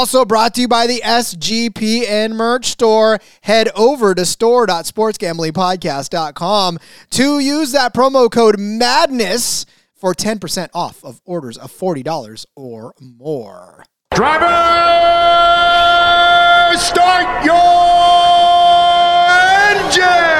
also brought to you by the SGPN merch store. Head over to store.sportsgamblingpodcast.com to use that promo code MADNESS for 10% off of orders of $40 or more. Driver, start your engine!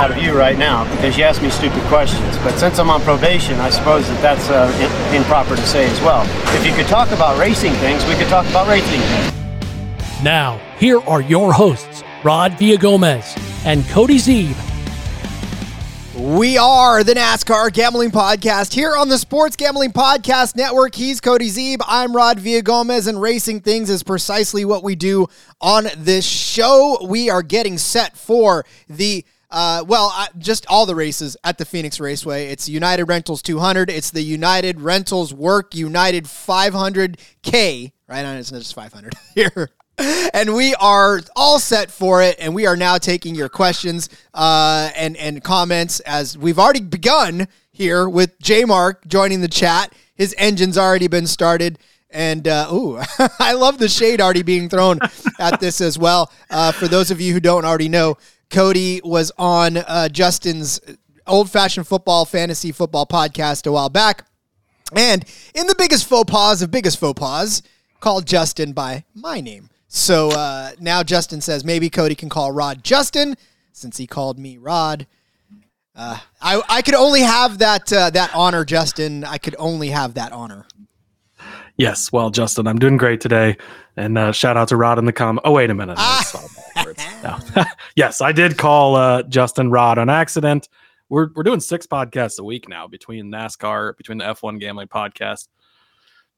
out of you right now because you asked me stupid questions. But since I'm on probation, I suppose that that's uh, i- improper to say as well. If you could talk about racing things, we could talk about racing things. Now, here are your hosts, Rod Villagomez and Cody Zeeb. We are the NASCAR Gambling Podcast here on the Sports Gambling Podcast Network. He's Cody Zeeb. I'm Rod Villagomez, and Racing Things is precisely what we do on this show. We are getting set for the uh, well, uh, just all the races at the Phoenix Raceway. It's United Rentals 200. It's the United Rentals Work United 500K. Right on, it's not just 500 here. And we are all set for it, and we are now taking your questions uh, and and comments as we've already begun here with J Mark joining the chat. His engine's already been started. And uh, ooh, I love the shade already being thrown at this as well. Uh, for those of you who don't already know, Cody was on uh, Justin's old fashioned football, fantasy football podcast a while back. And in the biggest faux pas of biggest faux pas, called Justin by my name. So uh, now Justin says maybe Cody can call Rod Justin since he called me Rod. Uh, I, I could only have that uh, that honor, Justin. I could only have that honor. Yes, well, Justin, I'm doing great today, and uh, shout out to Rod in the com. Oh, wait a minute. That's all. No. yes, I did call uh, Justin Rod on accident. We're we're doing six podcasts a week now between NASCAR, between the F1 Gambling Podcast,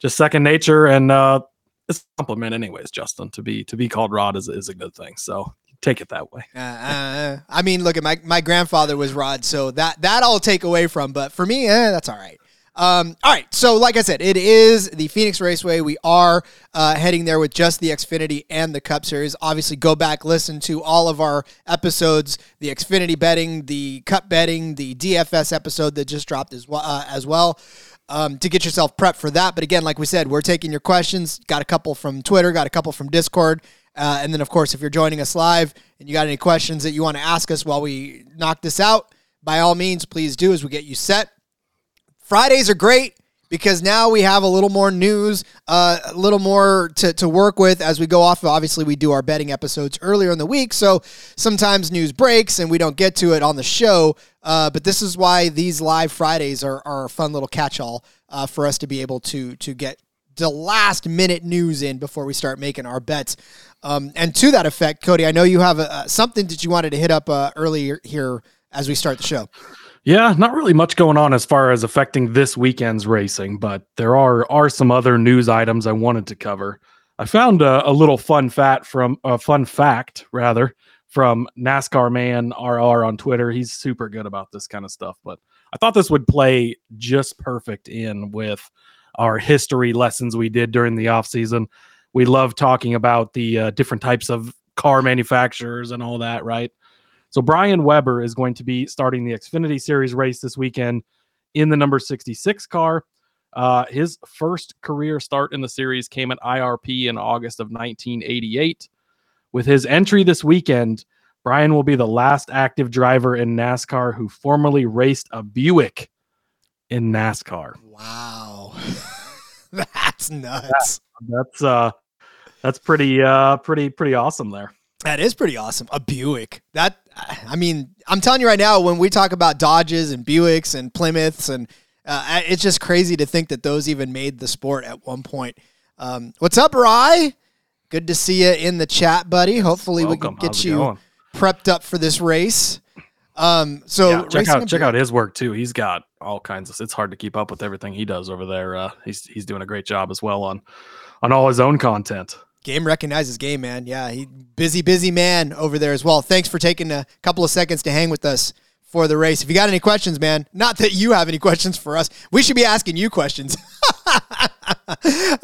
just second nature, and uh, it's a compliment, anyways. Justin, to be to be called Rod is is a good thing. So take it that way. Uh, uh, I mean, look at my my grandfather was Rod, so that that I'll take away from. But for me, eh, that's all right. Um, all right, so like I said, it is the Phoenix Raceway. We are uh, heading there with just the Xfinity and the Cup Series. Obviously, go back listen to all of our episodes: the Xfinity betting, the Cup betting, the DFS episode that just dropped as well. Uh, as well. Um, to get yourself prepped for that. But again, like we said, we're taking your questions. Got a couple from Twitter, got a couple from Discord. Uh, and then, of course, if you're joining us live and you got any questions that you want to ask us while we knock this out, by all means, please do as we get you set. Fridays are great because now we have a little more news, uh, a little more to, to work with as we go off. Obviously, we do our betting episodes earlier in the week, so sometimes news breaks and we don't get to it on the show. Uh, but this is why these live Fridays are, are a fun little catch-all uh, for us to be able to to get the last minute news in before we start making our bets. Um, and to that effect, Cody, I know you have uh, something that you wanted to hit up uh, earlier here as we start the show. Yeah, not really much going on as far as affecting this weekend's racing, but there are are some other news items I wanted to cover. I found a, a little fun fact from a fun fact rather from NASCAR man RR on Twitter. He's super good about this kind of stuff, but I thought this would play just perfect in with our history lessons we did during the off season. We love talking about the uh, different types of car manufacturers and all that, right? So Brian Weber is going to be starting the Xfinity Series race this weekend in the number 66 car. Uh, his first career start in the series came at IRP in August of 1988. With his entry this weekend, Brian will be the last active driver in NASCAR who formerly raced a Buick in NASCAR. Wow. That's nuts. That's uh that's pretty uh pretty pretty awesome there. That is pretty awesome. A Buick. That I mean, I'm telling you right now, when we talk about Dodges and Buicks and Plymouths, and uh, it's just crazy to think that those even made the sport at one point. Um, what's up, Rye? Good to see you in the chat, buddy. Hopefully, Welcome. we can get you going? prepped up for this race. Um, so Yeah, check out check out his work too. He's got all kinds of. It's hard to keep up with everything he does over there. Uh, he's he's doing a great job as well on on all his own content. Game recognizes game, man. Yeah, he busy, busy man over there as well. Thanks for taking a couple of seconds to hang with us for the race. If you got any questions, man, not that you have any questions for us, we should be asking you questions.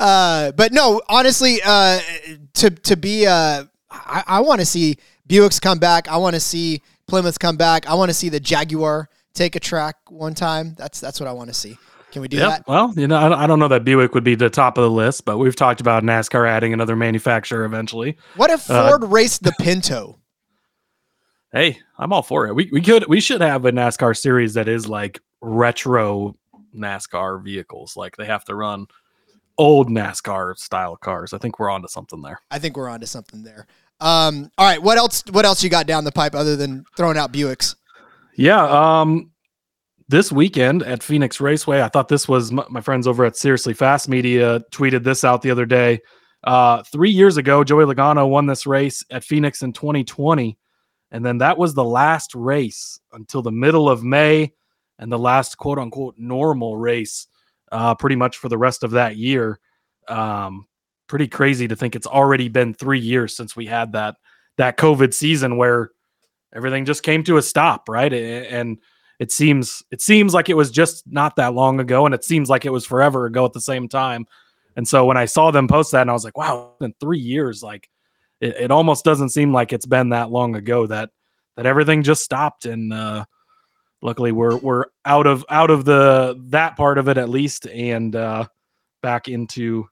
uh, but no, honestly, uh, to to be, uh, I, I want to see Buick's come back. I want to see Plymouth come back. I want to see the Jaguar take a track one time. That's that's what I want to see. Can we do Yep. that? Well, you know, I don't- know that Buick would be the top of the list, but we've talked about NASCAR adding another manufacturer eventually. What if Uh, Ford raced the Pinto? Hey, I'm all for it. We we could we should have a NASCAR series that is like retro NASCAR vehicles. Like they have to run old NASCAR style cars. I think we're onto something there. I think we're onto something there. Um, all right, what else? What else you got down the pipe other than throwing out Buicks? Yeah. Um, this weekend at Phoenix Raceway, I thought this was my, friends over at Seriously Fast Media tweeted this out the other day. Uh, three years ago, Joey Logano won this race at Phoenix in 2020. And then that was the last race until the middle of May and the last quote unquote normal race, uh, pretty much for the rest of that year. Um, pretty crazy to think it's already been three years since we had that that COVID season where everything just came to a stop, right? And it seems it seems like it was just not that long ago, and it seems like it was forever ago at the same time. And so when I saw them post that, and I was like, wow, been three years. Like it, it almost doesn't seem like it's been that long ago that that everything just stopped. And uh, luckily, we're we're out of out of the that part of it at least, and uh, back into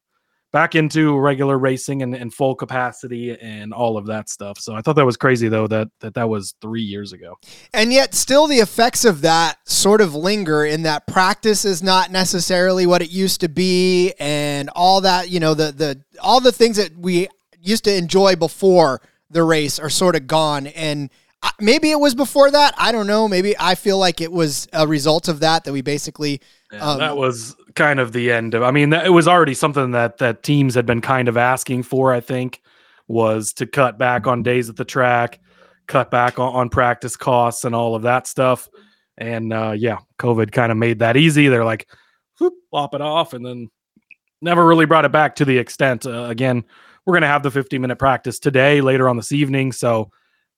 back into regular racing and, and full capacity and all of that stuff. So I thought that was crazy though that that that was three years ago. And yet, still, the effects of that sort of linger in that practice is not necessarily what it used to be, and all that you know, the the all the things that we used to enjoy before the race are sort of gone. And maybe it was before that. I don't know. Maybe I feel like it was a result of that that we basically. Yeah, Um, that was kind of the end of. I mean, it was already something that that teams had been kind of asking for. I think was to cut back on days at the track, cut back on, on practice costs, and all of that stuff. And uh, yeah, COVID kind of made that easy. They're like, whoop, lop it off, and then never really brought it back to the extent. Uh, again, we're gonna have the 50 minute practice today, later on this evening. So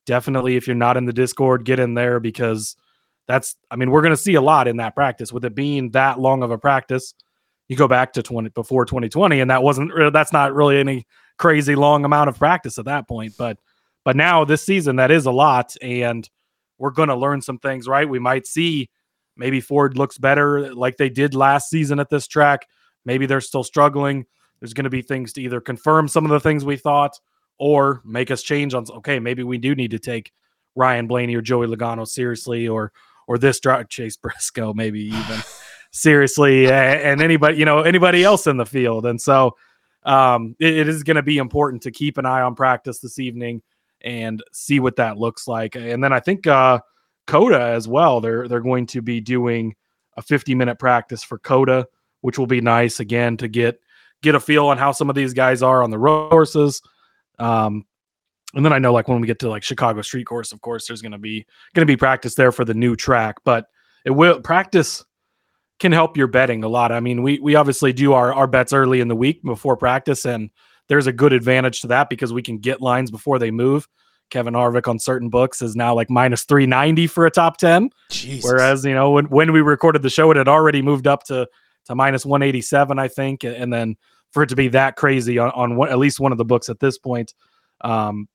definitely, if you're not in the Discord, get in there because that's I mean, we're going to see a lot in that practice with it being that long of a practice. You go back to 20 before 2020 and that wasn't that's not really any crazy long amount of practice at that point, but but now this season that is a lot and we're going to learn some things, right? We might see maybe Ford looks better like they did last season at this track. Maybe they're still struggling. There's going to be things to either confirm some of the things we thought or make us change on okay, maybe we do need to take Ryan Blaney or Joey Logano seriously or or this drive Chase Briscoe maybe even. Seriously and anybody you know anybody else in the field. And so um it, it is going to be important to keep an eye on practice this evening and see what that looks like. And then I think uh COTA as well. They're they're going to be doing a 50 minute practice for COTA which will be nice again to get get a feel on how some of these guys are on the road courses. Um and then I know like when we get to like Chicago street course, of course, there's gonna be gonna be practice there for the new track, but it will practice can help your betting a lot. I mean, we we obviously do our, our bets early in the week before practice, and there's a good advantage to that because we can get lines before they move. Kevin Harvick on certain books is now like minus 390 for a top 10. Jesus. Whereas, you know, when, when we recorded the show, it had already moved up to to minus 187, I think. And then for it to be that crazy on, on one, at least one of the books at this point, um,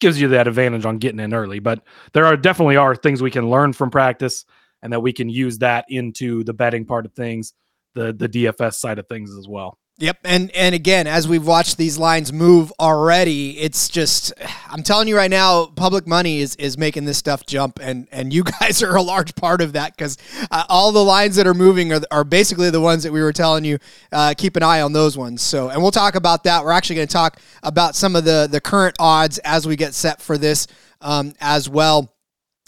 gives you that advantage on getting in early. But there are definitely are things we can learn from practice and that we can use that into the betting part of things, the the DFS side of things as well. Yep, and and again, as we've watched these lines move already, it's just I'm telling you right now, public money is is making this stuff jump, and and you guys are a large part of that because uh, all the lines that are moving are, are basically the ones that we were telling you uh, keep an eye on those ones. So, and we'll talk about that. We're actually going to talk about some of the the current odds as we get set for this um, as well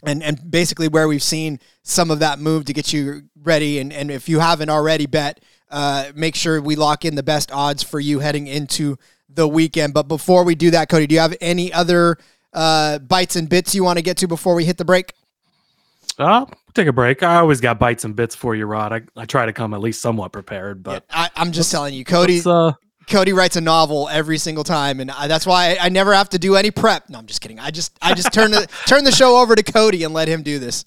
and and basically where we've seen some of that move to get you ready and and if you haven't already bet uh, make sure we lock in the best odds for you heading into the weekend but before we do that cody do you have any other uh, bites and bits you want to get to before we hit the break uh, take a break. I always got bites and bits for you, Rod. I, I try to come at least somewhat prepared, but yeah, I, am just telling you, Cody. uh, Cody writes a novel every single time, and I, that's why I, I, never have to do any prep. No, I'm just kidding. I just I just turn the turn the show over to Cody and let him do this.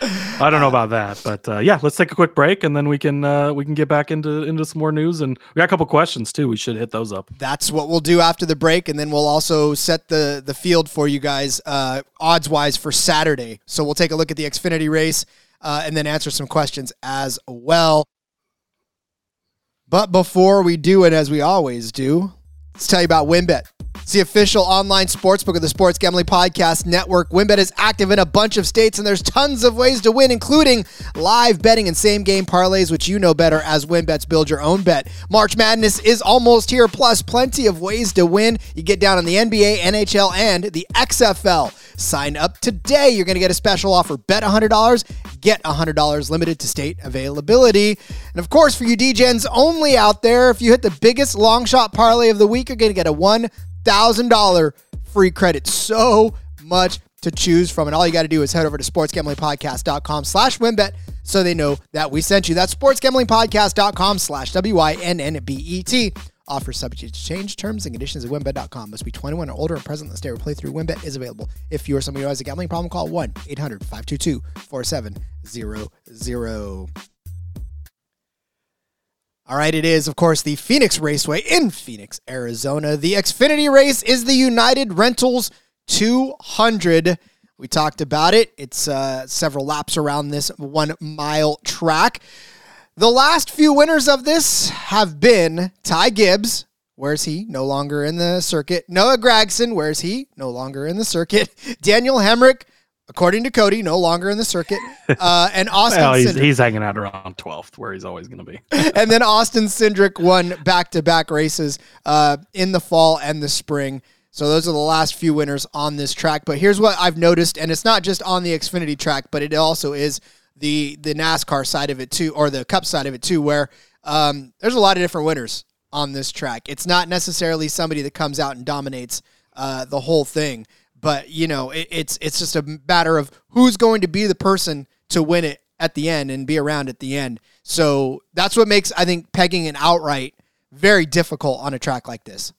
I don't know about that, but uh, yeah, let's take a quick break and then we can uh, we can get back into into some more news and we got a couple questions too. We should hit those up. That's what we'll do after the break, and then we'll also set the the field for you guys uh, odds wise for Saturday. So we'll take a look at the Xfinity race uh, and then answer some questions as well. But before we do it, as we always do, let's tell you about WynnBET. It's the official online sportsbook of the Sports Gambling Podcast Network. WynnBET is active in a bunch of states, and there's tons of ways to win, including live betting and same game parlays, which you know better as WynnBET's Build Your Own Bet. March Madness is almost here, plus plenty of ways to win. You get down on the NBA, NHL, and the XFL. Sign up today. You're going to get a special offer. Bet $100, get $100 limited to state availability. And of course, for you DGens only out there, if you hit the biggest long shot parlay of the week, you're going to get a one $1,000 free credit. So much to choose from. And all you got to do is head over to sportsgamblingpodcast.com slash wynnbet so they know that we sent you. That's sportsgamblingpodcast.com slash W-Y-N-N-B-E-T. Offer subject to change. Terms and conditions at wynnbet.com. Must be 21 or older and present in the state where playthrough. WynnBET is available. If you or somebody who has a gambling problem, call 1-800-522-4700. All right, it is, of course, the Phoenix Raceway in Phoenix, Arizona. The Xfinity race is the United Rentals 200. We talked about it. It's uh, several laps around this one mile track. The last few winners of this have been Ty Gibbs. Where's he? No longer in the circuit. Noah Gragson. Where's he? No longer in the circuit. Daniel Hemric according to Cody, no longer in the circuit. Uh, and Austin, well, he's, he's, hanging out around 12th, where he's always going to be. and then Austin Cindric won back-to-back races uh, in the fall and the spring. So those are the last few winners on this track. But here's what I've noticed, and it's not just on the Xfinity track, but it also is the the NASCAR side of it too, or the Cup side of it too, where um, there's a lot of different winners on this track. It's not necessarily somebody that comes out and dominates uh, the whole thing. But you know, it, it's it's just a matter of who's going to be the person to win it at the end and be around at the end. So that's what makes I think pegging an outright very difficult on a track like this.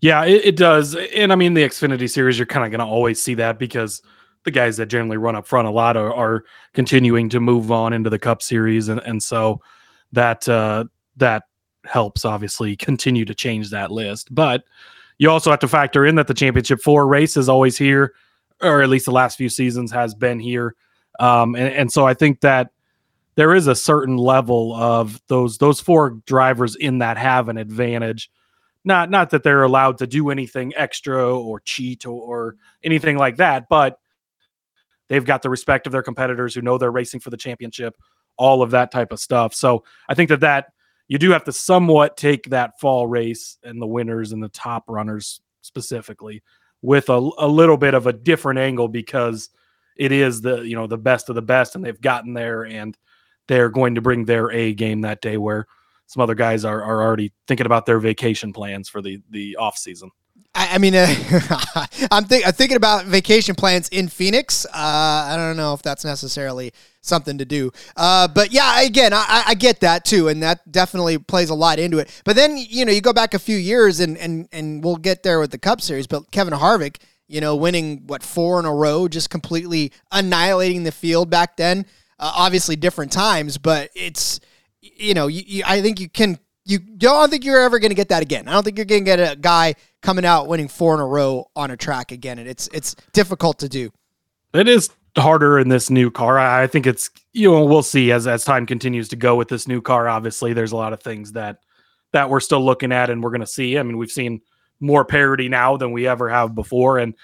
Yeah, it, it does. And I mean, the Xfinity series, you're kind of going to always see that because the guys that generally run up front a lot are, are continuing to move on into the Cup Series, and and so that uh, that helps obviously continue to change that list. But you also have to factor in that the championship four race is always here, or at least the last few seasons has been here. Um, and, and so I think that there is a certain level of those those four drivers in that have an advantage. Not not that they're allowed to do anything extra or cheat or, or anything like that, but they've got the respect of their competitors who know they're racing for the championship, all of that type of stuff. So I think that that you do have to somewhat take that fall race and the winners and the top runners specifically with a, a little bit of a different angle because it is the you know the best of the best and they've gotten there and they're going to bring their A game that day where some other guys are, are already thinking about their vacation plans for the the off season. I, I mean, uh, I'm, I'm thinking about vacation plans in Phoenix. Uh, I don't know if that's necessarily something to do. Uh, but yeah, again, I, I, get that too, and that definitely plays a lot into it. But then you know, you go back a few years, and and and we'll get there with the Cup Series. But Kevin Harvick, you know, winning what four in a row, just completely annihilating the field back then. Uh, obviously, different times, but it's you know, you, you, I think you can. You don't think you're ever going to get that again. I don't think you're going to get a guy coming out winning four in a row on a track again, and it's it's difficult to do. It is harder in this new car. I think it's you know we'll see as as time continues to go with this new car. Obviously, there's a lot of things that that we're still looking at and we're going to see. I mean, we've seen more parity now than we ever have before. And,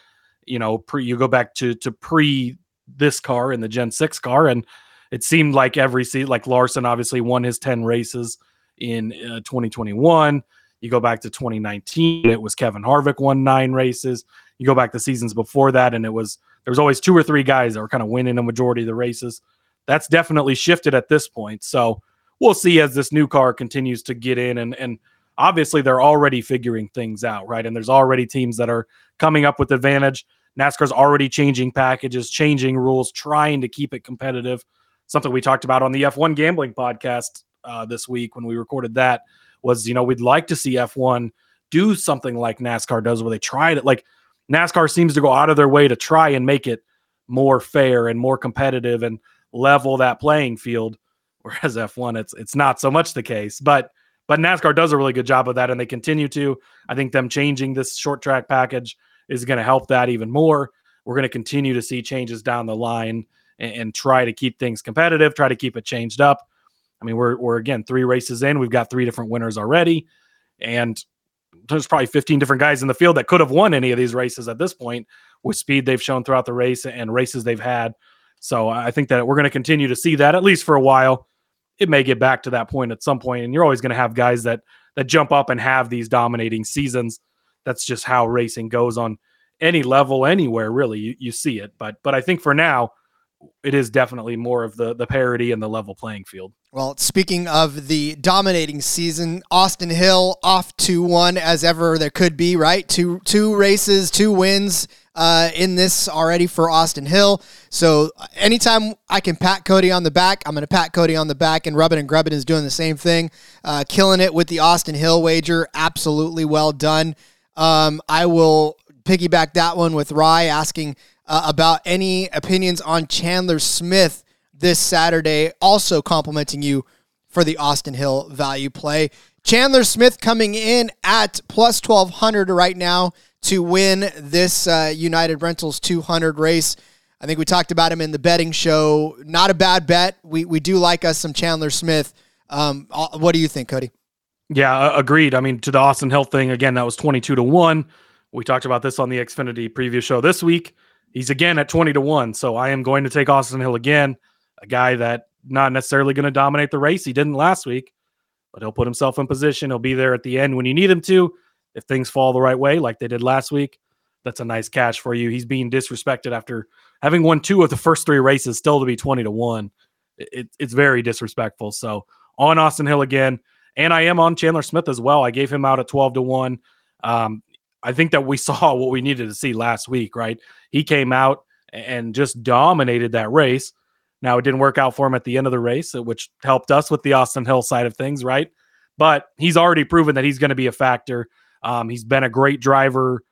you know, pre, you go back to, to pre this car in the Gen 6 car, and it seemed like every seat, like Larson obviously won his 10 races in uh, 2021. You go back to 2019, it was Kevin Harvick won nine races. You go back to seasons before that, and it was there was always two or three guys that were kind of winning a majority of the races. That's definitely shifted at this point. So we'll see as this new car continues to get in and and obviously they're already figuring things out, right? And there's already teams that are coming up with advantage. NASCAR's already changing packages, changing rules, trying to keep it competitive. Something we talked about on the F1 gambling podcast uh, this week when we recorded that was, you know, we'd like to see F1 do something like NASCAR does where they tried it. Like NASCAR seems to go out of their way to try and make it more fair and more competitive and level that playing field. Whereas F1, it's it's not so much the case. But but NASCAR does a really good job of that, and they continue to. I think them changing this short track package is going to help that even more. We're going to continue to see changes down the line and, and, try to keep things competitive, try to keep it changed up. I mean, we're we're again three races in, we've got three different winners already, and there's probably 15 different guys in the field that could have won any of these races at this point with speed they've shown throughout the race and races they've had. So I think that we're going to continue to see that at least for a while. It may get back to that point at some point, and you're always going to have guys that that jump up and have these dominating seasons. That's just how racing goes on any level, anywhere really. You, you see it, but but I think for now, it is definitely more of the the parity and the level playing field. Well, speaking of the dominating season, Austin Hill off to one as ever there could be, right? Two two races, two wins uh, in this already for Austin Hill. So anytime I can pat Cody on the back, I'm going to pat Cody on the back, and Rubbin and Grubbin is doing the same thing, uh, killing it with the Austin Hill wager. Absolutely well done. Um, I will piggyback that one with Rye asking uh, about any opinions on Chandler Smith this Saturday. Also complimenting you for the Austin Hill value play. Chandler Smith coming in at plus 1200 right now to win this uh, United Rentals 200 race. I think we talked about him in the betting show. Not a bad bet. We, we do like us some Chandler Smith. Um, uh, what do you think, Cody? Yeah, agreed. I mean, to the Austin Hill thing, again, that was 22 to 1. We talked about this on the Xfinity preview show this week. He's again at 20 to 1. So I am going to take Austin Hill again, a guy that not necessarily going to dominate the race. He didn't last week, but he'll put himself in position. He'll be there at the end when you need him to. If things fall the right way, like they did last week, that's a nice catch for you. He's being disrespected after having won two of the first three races, still to be 20 to 1. It, it's very disrespectful. So on Austin Hill again. And I am on Chandler Smith as well. I gave him out at 12 to 1. Um, I think that we saw what we needed to see last week, right? He came out and just dominated that race. Now, it didn't work out for him at the end of the race, uh, which helped us with the Austin Hill side of things, right? But he's already proven that he's going to be a factor. Um, he's been a great driver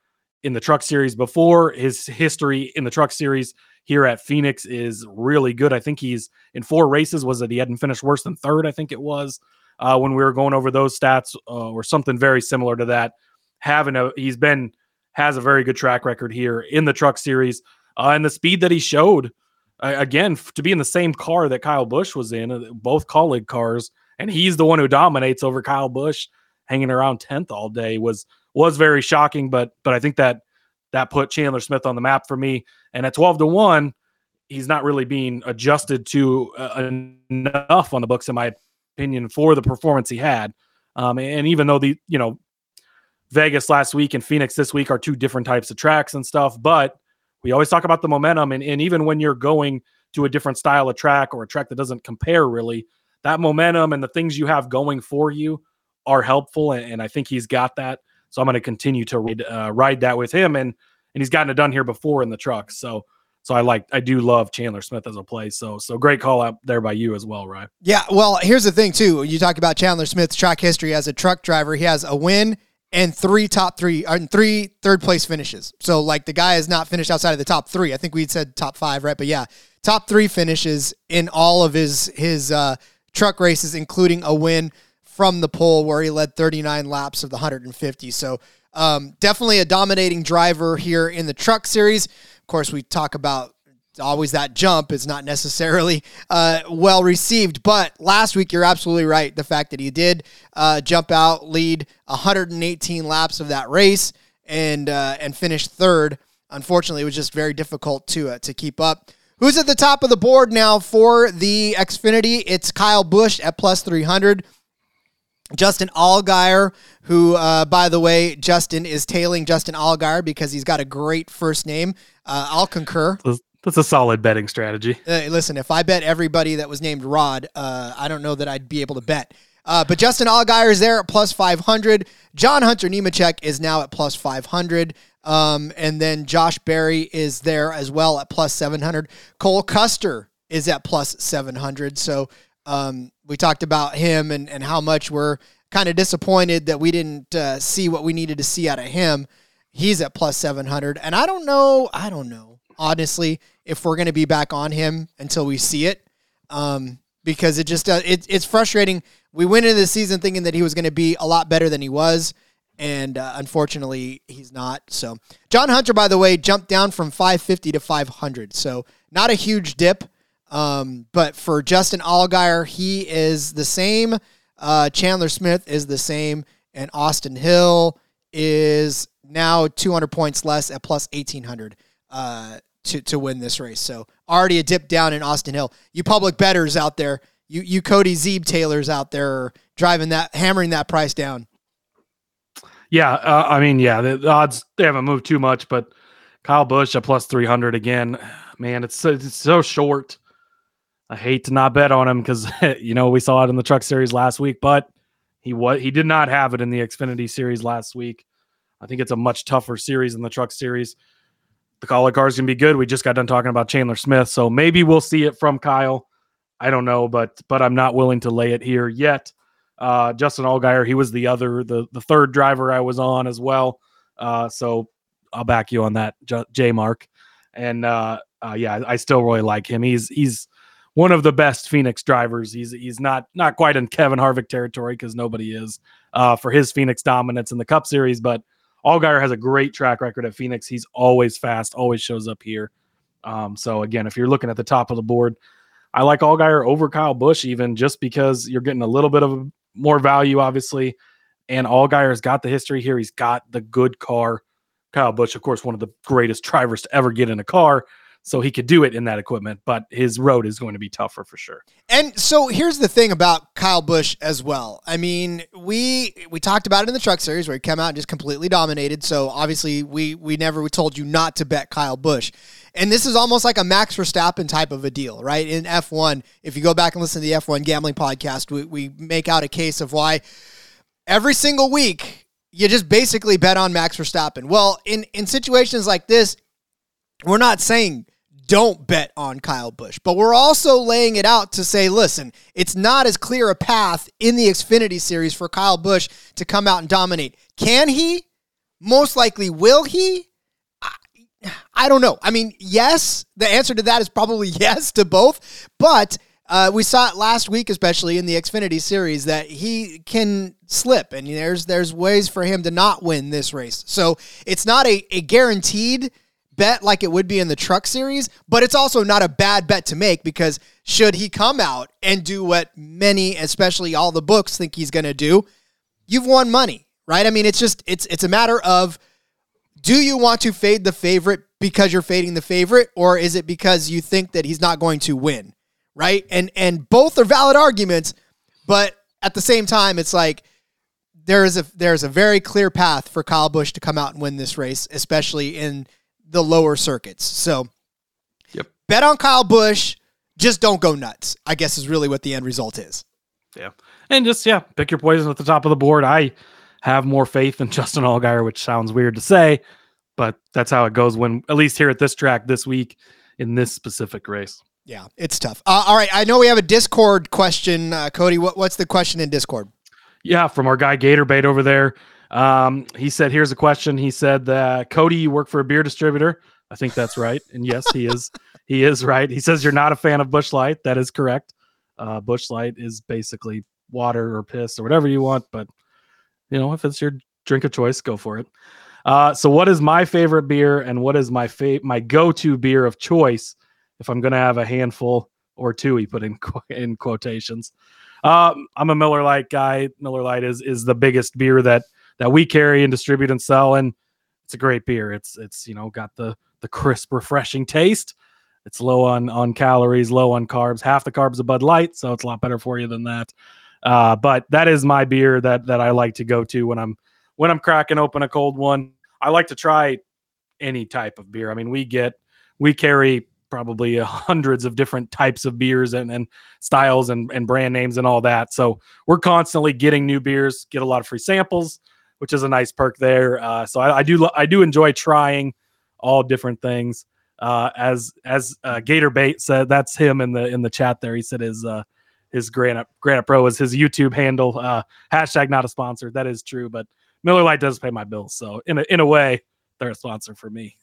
in the truck series before. His history in the truck series here at Phoenix is really good. I think he's in four races. Was it he hadn't finished worse than third? I think it was uh, when we were going over those stats uh, or something very similar to that. Having a he's been has a very good track record here in the truck series uh, and the speed that he showed uh, again to be in the same car that Kyle Busch was in, uh, both Kaulig cars, and he's the one who dominates over Kyle Busch, hanging around tenth all day was was very shocking. But but I think that that put Chandler Smith on the map for me. And at twelve to one, he's not really being adjusted to uh, enough on the books, in my opinion, for the performance he had. Um, and even though the you know Vegas last week and Phoenix this week are two different types of tracks and stuff, but we always talk about the momentum. And, and even when you're going to a different style of track or a track that doesn't compare really, that momentum and the things you have going for you are helpful. And, and I think he's got that. So I'm going to continue to ride, uh, ride that with him. And and he's gotten it done here before in the truck. So so I like I do love Chandler Smith as a play. So so great call out there by you as well, right? Yeah. Well, here's the thing too. You talk about Chandler Smith's track history as a truck driver. He has a win and three top three and three third place finishes. So like the guy has not finished outside of the top three. I think we said top five, right? But yeah, top three finishes in all of his his uh, truck races, including a win from the pole where he led 39 laps of the 150. So um, definitely a dominating driver here in the truck series. Of course, we talk about always that jump is not necessarily uh, well received. But last week, you're absolutely right. The fact that he did uh, jump out, lead 118 laps of that race, and uh, and finish third. Unfortunately, it was just very difficult to uh, to keep up. Who's at the top of the board now for the Xfinity? It's Kyle Busch at plus 300. Justin Allgaier, who, uh, by the way, Justin is tailing Justin Allgaier because he's got a great first name. Uh, I'll concur. That's a solid betting strategy. Uh, listen, if I bet everybody that was named Rod, uh, I don't know that I'd be able to bet. Uh, but Justin Allgaier is there at plus 500. John Hunter Nemechek is now at plus 500. Um, and then Josh Berry is there as well at plus 700. Cole Custer is at plus 700. So um, we talked about him and, and how much we're kind of disappointed that we didn't uh, see what we needed to see out of him. He's at plus 700. And I don't know, I don't know, honestly, if we're going to be back on him until we see it. Um, because it just uh, it, it's frustrating. We went into the season thinking that he was going to be a lot better than he was, and uh, unfortunately, he's not. So, John Hunter, by the way, jumped down from 550 to 500. So, not a huge dip. Um, but for Justin Allgaier, he is the same. Uh, Chandler Smith is the same, and Austin Hill is now 200 points less at plus 1800 uh, to to win this race. So already a dip down in Austin Hill. You public betters out there, you you Cody Zeeb Taylors out there driving that, hammering that price down. Yeah, uh, I mean, yeah, the, the odds they haven't moved too much, but Kyle Busch at plus 300 again. Man, it's so, it's so short. I hate to not bet on him because you know we saw it in the Truck Series last week, but he what he did not have it in the Xfinity Series last week. I think it's a much tougher series than the Truck Series. The Kaulig cars can be good. We just got done talking about Chandler Smith, so maybe we'll see it from Kyle. I don't know, but but I'm not willing to lay it here yet. Uh, Justin Allgaier, he was the other, the the third driver I was on as well. Uh, so I'll back you on that, J Mark. And uh, uh, yeah, I still really like him. He's he's one of the best Phoenix drivers. He's he's not not quite in Kevin Harvick territory because nobody is uh, for his Phoenix dominance in the Cup Series, but Allgaier has a great track record at Phoenix. He's always fast, always shows up here. Um, so again, if you're looking at the top of the board, I like Allgaier over Kyle Busch even just because you're getting a little bit of more value, obviously. And Allgaier's got the history here. He's got the good car. Kyle Busch, of course, one of the greatest drivers to ever get in a car so he could do it in that equipment, but his road is going to be tougher for sure. And so here's the thing about Kyle Busch as well. I mean, we we talked about it in the truck series where he came out and just completely dominated. So obviously we we never we told you not to bet Kyle Busch. And this is almost like a Max Verstappen type of a deal, right? In F1, if you go back and listen to the F1 gambling podcast, we, we make out a case of why every single week you just basically bet on Max Verstappen. Well, in in situations like this, we're not saying don't bet on Kyle Busch. But we're also laying it out to say, listen, it's not as clear a path in the Xfinity series for Kyle Busch to come out and dominate. Can he? Most likely, will he? I, I don't know. I mean, yes, the answer to that is probably yes to both. But uh, we saw it last week, especially in the Xfinity series, that he can slip, and there's there's ways for him to not win this race. So it's not a, a guaranteed bet like it would be in the truck series, but it's also not a bad bet to make because should he come out and do what many, especially all the books, think he's going to do, you've won money, right? I mean, it's just it's it's a matter of do you want to fade the favorite because you're fading the favorite, or is it because you think that he's not going to win, right? And and both are valid arguments, but at the same time, it's like there is a there's a very clear path for Kyle Busch to come out and win this race, especially in the lower circuits. So, yep. Bet on Kyle Busch. Just don't go nuts. I guess is really what the end result is. Yeah, and just yeah, pick your poison at the top of the board. I have more faith in Justin Allgaier, which sounds weird to say, but that's how it goes. When at least here at this track this week in this specific race. Yeah, it's tough. Uh, all right, I know we have a Discord question, uh, Cody. What, what's the question in Discord? Yeah, from our guy Gatorbait over there. Um, he said, "Here's a question." He said, that, "Cody, you work for a beer distributor." I think that's right, and yes, he is. he is right. He says you're not a fan of Busch Light. That is correct. Uh, Busch Light is basically water or piss or whatever you want, but you know, if it's your drink of choice, go for it. Uh, so, what is my favorite beer, and what is my fa- my go to beer of choice? if I'm going to have a handful or two, he put in qu- in quotations. Um, I'm a Miller Lite guy. Miller Lite is is the biggest beer that that we carry and distribute and sell, and it's a great beer. It's it's you know got the the crisp, refreshing taste. It's low on on calories, low on carbs. Half the carbs of Bud Light, so it's a lot better for you than that. Uh, but that is my beer that that I like to go to when I'm when I'm cracking open a cold one. I like to try any type of beer. I mean, we get we carry probably hundreds of different types of beers and, and styles and, and brand names and all that. So we're constantly getting new beers, get a lot of free samples, which is a nice perk there. Uh, so I, I, do I do enjoy trying all different things. Uh, as as uh, Gator Bait said, that's him in the in the chat there. He said his uh, his Granite Granite Pro is his YouTube handle. Uh, hashtag not a sponsor. That is true, but Miller Lite does pay my bills, so in a in a way, they're a sponsor for me.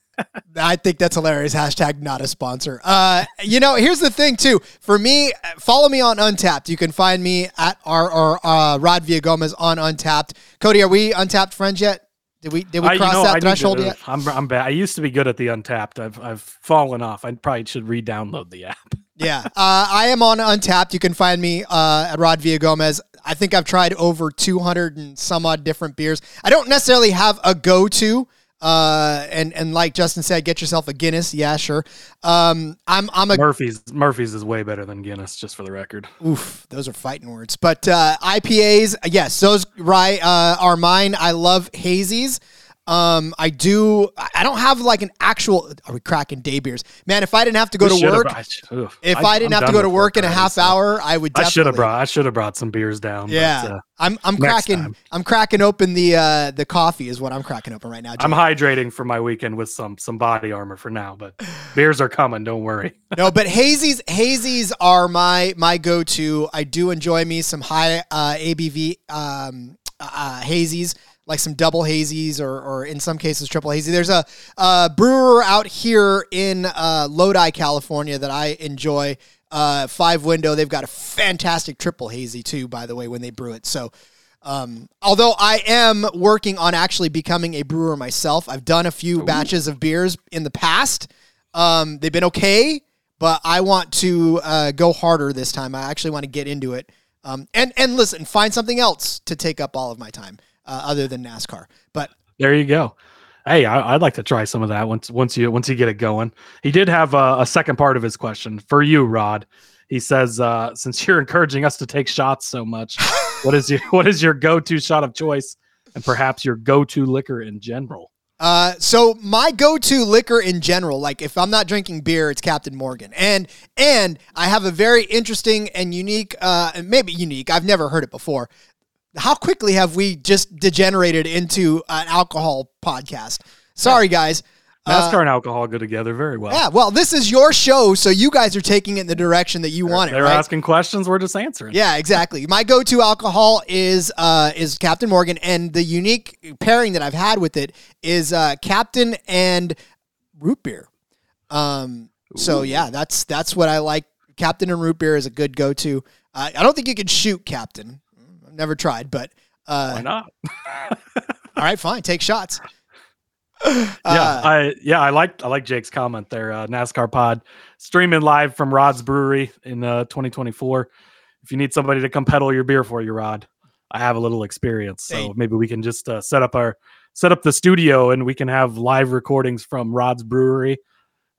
I think that's hilarious. Hashtag not a sponsor. Uh, you know, here's the thing too. For me, follow me on Untappd. You can find me at our or uh, Rod Villagomez on Untappd. Cody, are we Untappd friends yet? Did we did we cross know, that threshold to, yet? I'm I'm bad. I used to be good at the Untappd. I've I've fallen off. I probably should re-download the app. yeah, uh, I am on Untappd. You can find me uh, at Rod Villagomez. I think I've tried over 200 and some odd different beers. I don't necessarily have a go-to. Uh, and and like Justin said, get yourself a Guinness. Yeah, sure. Um, I'm I'm a Murphy's. Murphy's is way better than Guinness, just for the record. Oof, those are fighting words. But uh, IPAs, yes, those right uh, are mine. I love hazies. Um, I do. I don't have like an actual. Are we cracking day beers, man? If I didn't have to go we to work, I, if I, I didn't I'm have to go to work in a half so. hour, I would. I should have brought. I should have brought some beers down. Yeah, but, uh, I'm. I'm cracking. Time. I'm cracking open the uh the coffee is what I'm cracking open right now. I'm hydrating for my weekend with some some body armor for now, but beers are coming. Don't worry. no, but hazies hazies are my my go to. I do enjoy me some high uh, ABV um uh, hazies like some double hazies or, or in some cases triple hazy. There's a, a brewer out here in uh, Lodi, California that I enjoy. Uh, five window. They've got a fantastic triple hazy too, by the way, when they brew it. So, um, although I am working on actually becoming a brewer myself, I've done a few Ooh. batches of beers in the past. Um, they've been okay, but I want to uh, go harder this time. I actually want to get into it. Um, and and listen, find something else to take up all of my time uh, other than NASCAR. But there you go. Hey, I, would like to try some of that once once you once you get it going. He did have a, a second part of his question for you, Rod. He says, uh, since you're encouraging us to take shots so much, what is your what is your go to shot of choice, and perhaps your go to liquor in general? Uh, so my go-to liquor in general, like if I'm not drinking beer, it's Captain Morgan, and and I have a very interesting and unique, uh, maybe unique. I've never heard it before how quickly have we just degenerated into an alcohol podcast? Sorry, guys. NASCAR uh, and alcohol go together very well. Yeah, well, this is your show, so you guys are taking it in the direction that you they're, want it. They're right? asking questions, we're just answering. Yeah, exactly. My go-to alcohol is uh, is Captain Morgan, and the unique pairing that I've had with it is uh, Captain and root beer. Um, so yeah, that's that's what I like. Captain and root beer is a good go-to. Uh, I don't think you can shoot Captain. I've never tried, but uh, why not? all right, fine. Take shots. yeah, uh, I yeah, I like I like Jake's comment there. Uh, NASCAR Pod streaming live from Rod's Brewery in uh, 2024. If you need somebody to come peddle your beer for you, Rod, I have a little experience, so hey. maybe we can just uh, set up our set up the studio and we can have live recordings from Rod's Brewery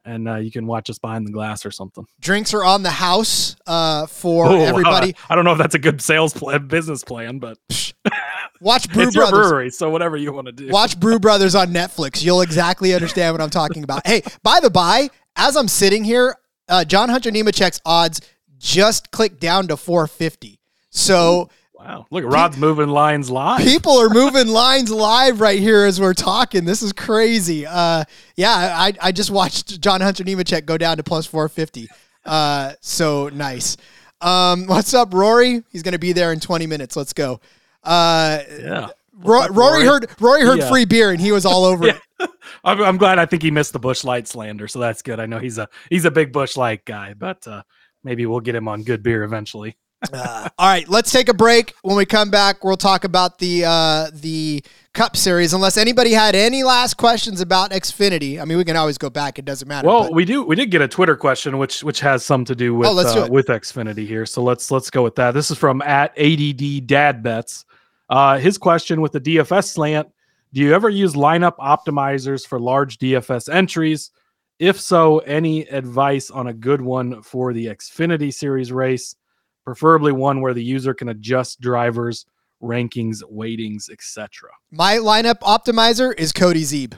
and uh, you can watch us behind the glass or something. Drinks are on the house uh, for Ooh, everybody. Uh, I don't know if that's a good sales plan, business plan, but watch Brew it's Brothers. brewery, so whatever you want to do. Watch Brew Brothers on Netflix. You'll exactly understand what I'm talking about. Hey, by the by, as I'm sitting here, uh, John Hunter Nemechek's odds just clicked down to 450. So. Wow. Look, at Rod's moving lines live. People are moving lines live right here as we're talking. This is crazy. Uh, yeah, I, I just watched John Hunter Nemechek go down to plus 450. Uh, so nice. Um, what's up, Rory? He's going to be there in 20 minutes. Let's go. Uh, yeah. Rory, Rory, heard Rory heard yeah. free beer and he was all over yeah. it. I'm, I'm, glad. I think he missed the Busch Light slander, so that's good. I know he's a he's a big Busch Light guy, but uh, maybe we'll get him on good beer eventually. Uh, all right, let's take a break. When we come back, we'll talk about the uh, the Cup Series. Unless anybody had any last questions about Xfinity, I mean, we can always go back. It doesn't matter. Well, but- we do we did get a Twitter question which which has some to do with Oh, let's do uh, it. with Xfinity here. So let's let's go with that. This is from at ADD Dad Bets. Uh, his question with the DFS slant: Do you ever use lineup optimizers for large DFS entries? If so, any advice on a good one for the Xfinity Series race? Preferably one where the user can adjust drivers, rankings, weightings, etc. my lineup optimizer is Cody Zeeb.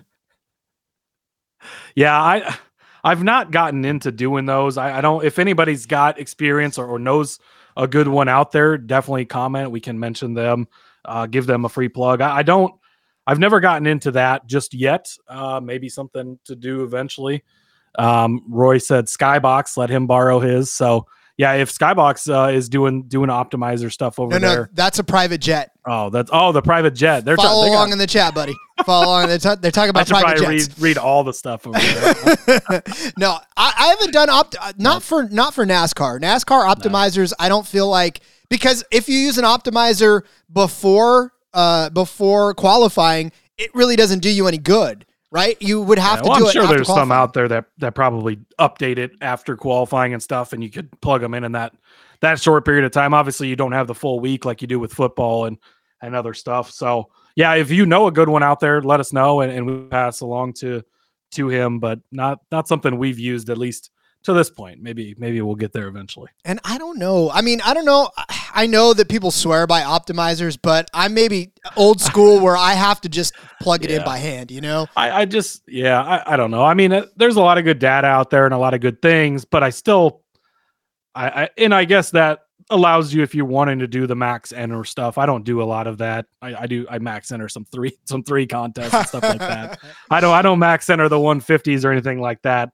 Yeah, I I've not gotten into doing those. I, I don't if anybody's got experience or, or knows a good one out there, definitely comment. We can mention them, uh, give them a free plug. I, I don't I've never gotten into that just yet. Uh, maybe something to do eventually. Um, Roy said Skybox, let him borrow his. So yeah, if Skybox uh, is doing doing optimizer stuff over No, no, there, that's a private jet. oh, that's oh the private jet. They're Follow they got- along in the chat, buddy. Follow along. They're, ta- they're talking about private jets. read read all the stuff over there. no, I, I haven't done opt uh, not for not for NASCAR. NASCAR optimizers, I don't feel like because if you use an optimizer before uh before qualifying, it really doesn't do you any good, right? You would have Yeah, to well, do I'm sure there's some out there that that probably update it after qualifying and stuff, and you could plug them in in that that short period of time. Obviously, you don't have the full week like you do with football and and other stuff. So yeah, if you know a good one out there, let us know and, and we pass along to to him. But not not something we've used at least to this point. Maybe maybe we'll get there eventually. And I don't know. I mean, I don't know. I know that people swear by optimizers, but I'm maybe old school where I have to just plug it in by hand, you know? I, I just yeah I, I don't know. I mean, uh, there's a lot of good data out there and a lot of good things, but I still I, I and I guess that allows you if you're wanting to do the max enter stuff. I don't do a lot of that. I, I do I max enter some three some three contests and stuff like that. I don't I don't max enter the 150s or anything like that.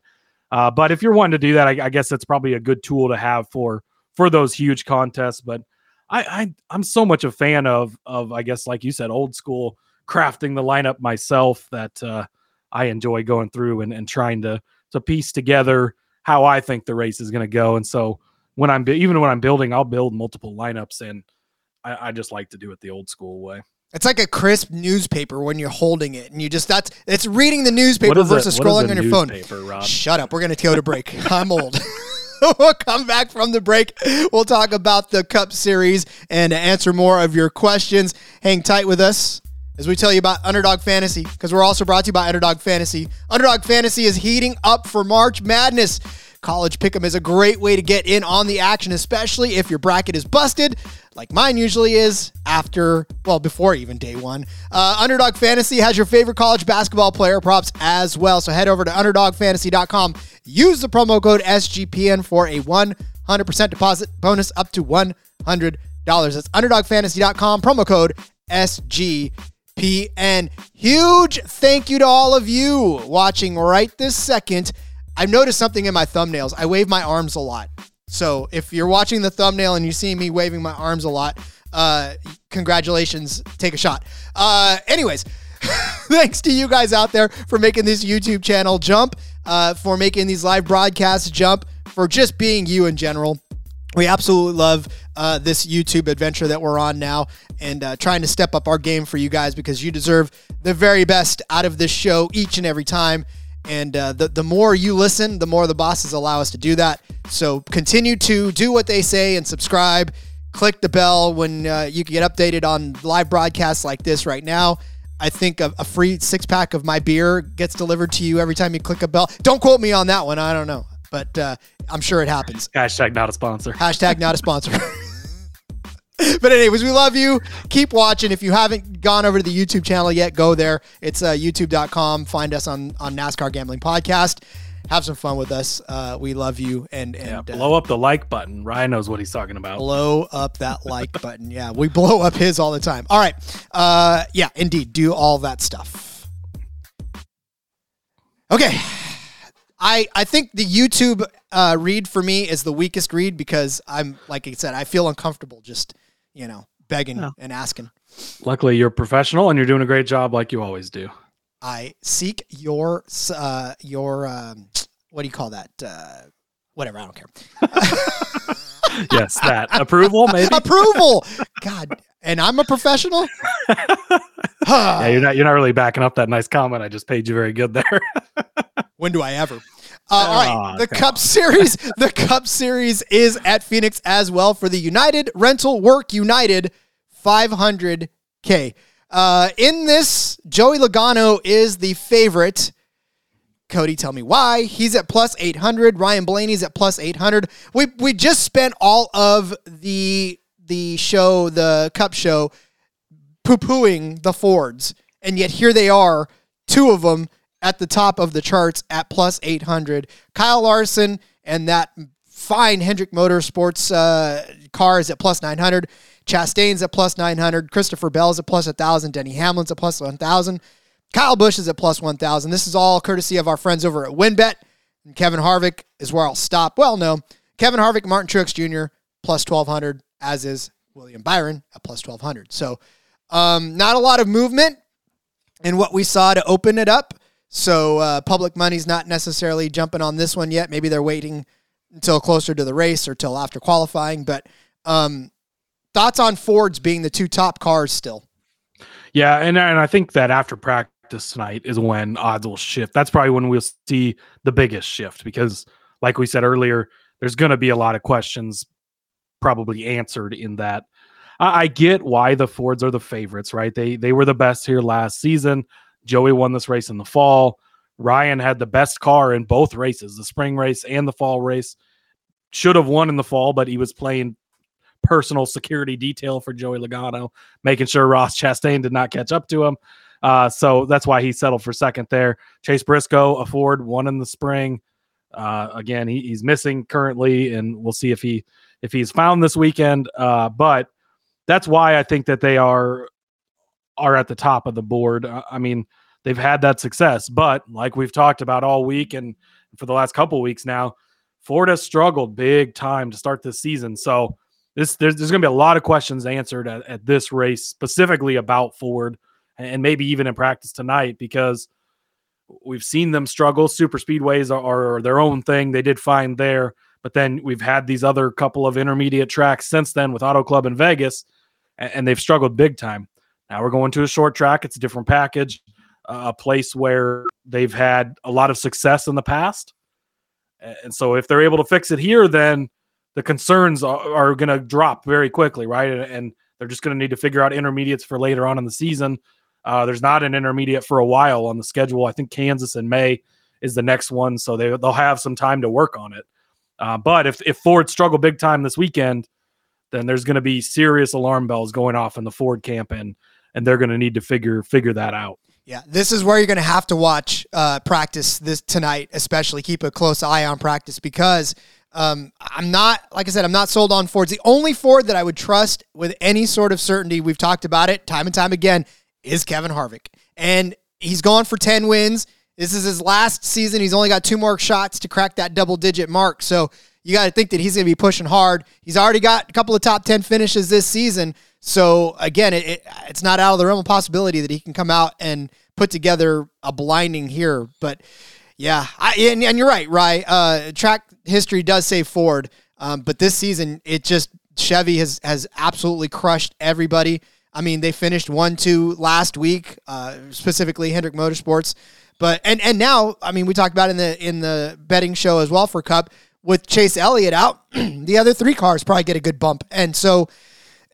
Uh, but if you're wanting to do that, I, I guess that's probably a good tool to have for for those huge contests. But I, I I'm so much a fan of of I guess like you said, old school crafting the lineup myself that uh, I enjoy going through and, and trying to to piece together how I think the race is going to go. And so when I'm even when I'm building, I'll build multiple lineups, and I, I just like to do it the old school way. It's like a crisp newspaper when you're holding it, and you just that's it's reading the newspaper is a- versus scrolling on your phone. Rob? Shut up. We're gonna go to break. I'm old. we'll come back from the break. We'll talk about the Cup Series and answer more of your questions. Hang tight with us as we tell you about Underdog Fantasy because we're also brought to you by Underdog Fantasy. Underdog Fantasy is heating up for March Madness. College Pick'em is a great way to get in on the action, especially if your bracket is busted, like mine usually is after, well, before even day one. Uh, Underdog Fantasy has your favorite college basketball player props as well. So head over to UnderdogFantasy.com. Use the promo code SGPN for a 100% deposit bonus up to $100. That's UnderdogFantasy.com, promo code SGPN. Huge thank you to all of you watching right this second. I've noticed something in my thumbnails. I wave my arms a lot. So if you're watching the thumbnail and you see me waving my arms a lot, uh, congratulations. Take a shot. Uh, anyways, thanks to you guys out there for making this YouTube channel jump, uh, for making these live broadcasts jump, for just being you in general. We absolutely love uh, this YouTube adventure that we're on now and uh, trying to step up our game for you guys because you deserve the very best out of this show each and every time. And uh, the, the more you listen, the more the bosses allow us to do that. So continue to do what they say and subscribe. Click the bell when uh, you can get updated on live broadcasts like this right now. I think a, a free six pack of my beer gets delivered to you every time you click a bell. Don't quote me on that one. I don't know, but uh, I'm sure it happens. Hashtag not a sponsor. Hashtag not a sponsor. but anyways, we love you. Keep watching. If you haven't gone over to the YouTube channel yet, go there. It's uh, youtube.com. Find us on, on NASCAR Gambling Podcast. Have some fun with us. Uh, we love you. And, and Yeah, uh, blow up the like button. Ryan knows what he's talking about. blow up that like button. Yeah, we blow up his all the time. All right. Uh, yeah, indeed. Do all that stuff. Okay. I, I think the YouTube uh, read for me is the weakest read because I'm like I said I feel uncomfortable just you know begging Yeah. and asking. Luckily, you're professional and you're doing a great job, like you always do. I seek your uh, your um, what do you call that? Uh, whatever. I don't care. Yes, that approval, maybe. Approval. God, and I'm a professional. yeah, you're not you're not really backing up that nice comment. I just paid you very good there. when do I ever? Uh, all right, Aw, the Cup Series. The Cup Series is at Phoenix as well for the United Rental Work United 500K. Uh, in this, Joey Logano is the favorite. Cody, tell me why. He's at plus 800. Ryan Blaney's at plus 800. We we just spent all of the the show, the Cup show, poo pooing the Fords, and yet here they are, two of them at the top of the charts at plus 800. Kyle Larson and that fine Hendrick Motorsports uh, car is at plus 900. Chastain's at plus 900. Christopher Bell's at plus 1,000. Denny Hamlin's at plus 1,000. Kyle Busch is at plus 1,000. This is all courtesy of our friends over at WynnBET. And Kevin Harvick is where I'll stop. Well, no. Kevin Harvick, Martin Truex Jr., plus 1,200, as is William Byron at plus 1,200. So, um, not a lot of movement in what we saw to open it up. So, uh, public money's not necessarily jumping on this one yet. Maybe they're waiting until closer to the race or till after qualifying. But um, thoughts on Fords being the two top cars still? Yeah, and and I think that after practice tonight is when odds will shift. That's probably when we'll see the biggest shift because, like we said earlier, there's going to be a lot of questions probably answered in that. I, I get why the Fords are the favorites, right? They they were the best here last season. Joey won this race in the fall. Ryan had the best car in both races, the spring race and the fall race. Should have won in the fall, but he was playing personal security detail for Joey Logano, making sure Ross Chastain did not catch up to him. Uh, so that's why he settled for second there. Chase Briscoe, a Ford, won in the spring. Uh, again, he, he's missing currently, and we'll see if he if he's found this weekend. Uh, but that's why I think that they are are at the top of the board. Uh, I mean, they've had that success, but like we've talked about all week and for the last couple weeks now, Florida struggled big time to start this season. So this there's, there's going to be a lot of questions answered at, at this race specifically about Ford and maybe even in practice tonight because we've seen them struggle. Super speedways are, are their own thing. They did fine there, but then we've had these other couple of intermediate tracks since then with Auto Club in Vegas, and, and they've struggled big time. Now we're going to a short track. It's a different package, a place where they've had a lot of success in the past. And so if they're able to fix it here, then the concerns are, are going to drop very quickly, right? And, and they're just going to need to figure out intermediates for later on in the season. Uh, there's not an intermediate for a while on the schedule. I think Kansas in May is the next one, so they they'll have some time to work on it. Uh, but if if Ford struggle big time this weekend, then there's going to be serious alarm bells going off in the Ford camp, and and they're going to need to figure figure that out. Yeah, this is where you're going to have to watch uh, practice this tonight, especially keep a close eye on practice because um, I'm not, like I said, I'm not sold on Fords. The only Ford that I would trust with any sort of certainty, we've talked about it time and time again, is Kevin Harvick. And he's gone for 10 wins. This is his last season. He's only got two more shots to crack that double digit mark. So you got to think that he's going to be pushing hard. He's already got a couple of top 10 finishes this season. So again, it, it, it's not out of the realm of possibility that he can come out and put together a blinding here. But yeah, I, and, and you're right, right? Uh, track history does say Ford, um, but this season it just Chevy has has absolutely crushed everybody. I mean, they finished one two last week, uh, specifically Hendrick Motorsports. But and and now, I mean, we talked about in the in the betting show as well for Cup with Chase Elliott out, the other three cars probably get a good bump. And so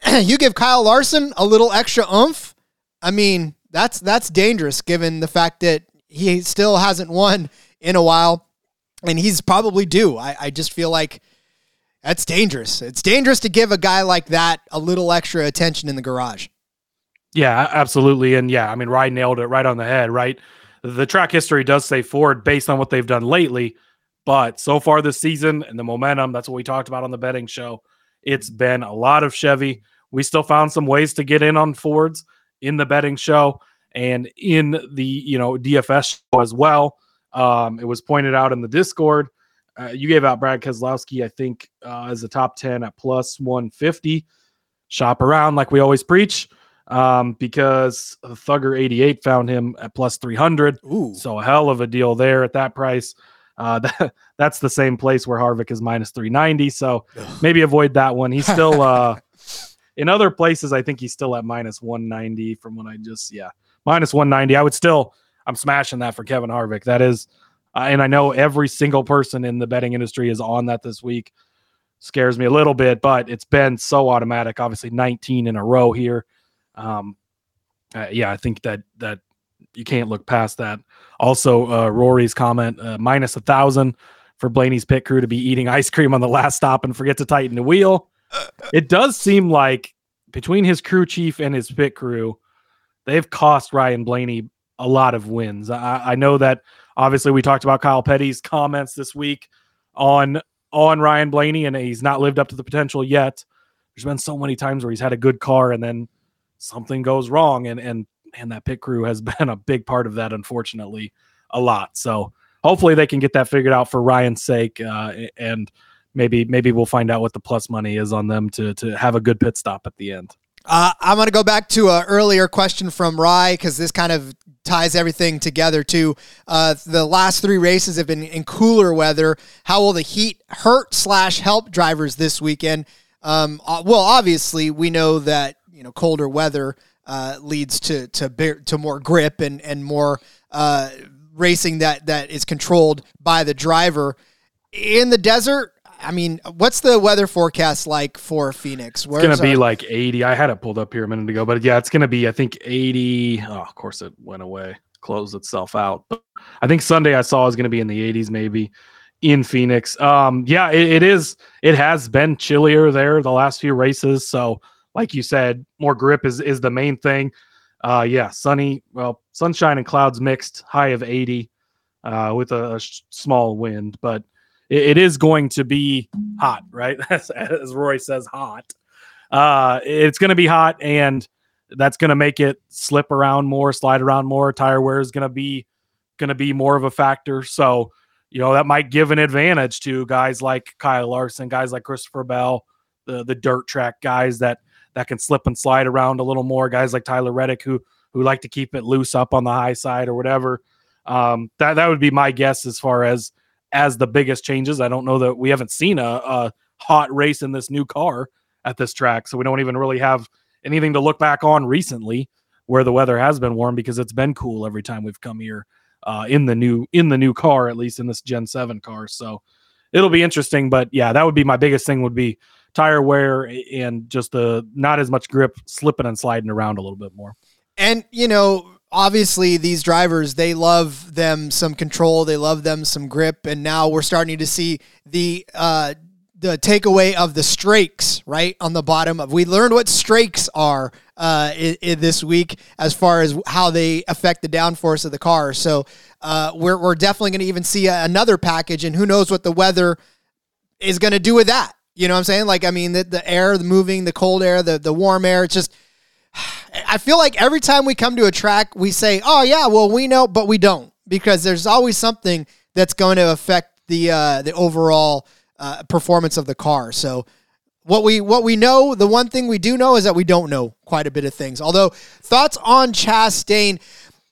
you give Kyle Larson a little extra oomph. I mean, that's that's dangerous given the fact that he still hasn't won in a while, and he's probably due. I, I just feel like that's dangerous. It's dangerous to give a guy like that a little extra attention in the garage. Yeah, absolutely. And yeah, I mean, Ryan nailed it right on the head, right? The track history does say Ford based on what they've done lately, but so far this season and the momentum, that's what we talked about on the betting show. It's been a lot of Chevy. We still found some ways to get in on Fords in the betting show and in the you know DFS show as well. Um, it was pointed out in the Discord. Uh, you gave out Brad Keselowski, I think, uh, as a top 10 at plus 150. Shop around like we always preach um, because Thugger 88 found him at plus 300. Ooh. So a hell of a deal there at that price. Uh, that, that's the same place where Harvick is minus 390. So maybe avoid that one. He's still uh, in other places. I think he's still at minus 190 from when I just, yeah. minus 190. I would still, I'm smashing that for Kevin Harvick. That is, uh, and I know every single person in the betting industry is on that this week. Scares me a little bit, but it's been so automatic. Obviously, 19 in a row here. Um, uh, yeah, I think that that you can't look past that. Also, uh, Rory's comment uh, minus a thousand for Blaney's pit crew to be eating ice cream on the last stop and forget to tighten the wheel. It does seem like between his crew chief and his pit crew, they've cost Ryan Blaney a lot of wins. I, I know that obviously we talked about Kyle Petty's comments this week on on Ryan Blaney, and he's not lived up to the potential yet. There's been so many times where he's had a good car and then something goes wrong, and and and that pit crew has been a big part of that, unfortunately, a lot. So hopefully they can get that figured out for Ryan's sake, uh, and maybe maybe we'll find out what the plus money is on them to to have a good pit stop at the end. Uh, I'm going to go back to an earlier question from Rye because this kind of ties everything together too. Uh, the last three races have been in cooler weather. How will the heat hurt slash help drivers this weekend? Um, uh, well, obviously we know that you know colder weather uh, leads to to bear, to more grip and and more uh, racing that that is controlled by the driver. In the desert, I mean, what's the weather forecast like for Phoenix? Where's it's going to be like 80. I had it pulled up here a minute ago, but yeah, it's going to be, I think, 80. Oh, of course, it went away, closed itself out. But I think Sunday I saw is going to be in the 80s, maybe in Phoenix. Um, yeah, it, it is. It has been chillier there the last few races. So, like you said, more grip is is the main thing. Uh, yeah, sunny. Well, sunshine and clouds mixed, high of 80, uh, with a, a small wind, but it, it is going to be hot, right? As, as Roy says, hot. Uh, it's going to be hot, and that's going to make it slip around more, slide around more. Tire wear is going to be going to be more of a factor. So, you know, that might give an advantage to guys like Kyle Larson, guys like Christopher Bell, the the dirt track guys that that can slip and slide around a little more. Guys like Tyler Reddick who who like to keep it loose up on the high side or whatever. Um, that that would be my guess as far as as the biggest changes. I don't know that we haven't seen a, a hot race in this new car at this track, so we don't even really have anything to look back on recently where the weather has been warm because it's been cool every time we've come here uh, in the new in the new car, at least in this Gen Seven car. So it'll be interesting. But yeah, that would be my biggest thing would be tire wear and just the not as much grip, slipping and sliding around a little bit more. And you know, obviously these drivers they love them some control they love them some grip. And now we're starting to see the uh the takeaway of the strakes right on the bottom of we learned what strakes are uh in, in this week as far as how they affect the downforce of the car. So uh we're, we're definitely going to even see a, another package and who knows what the weather is going to do with that you know what i'm saying like i mean the, the air the moving the cold air the, the warm air it's just I feel like every time we come to a track, we say, "Oh yeah, well we know," but we don't because there's always something that's going to affect the uh, the overall uh, performance of the car. So what we what we know, the one thing we do know is that we don't know quite a bit of things. Although thoughts on Chastain,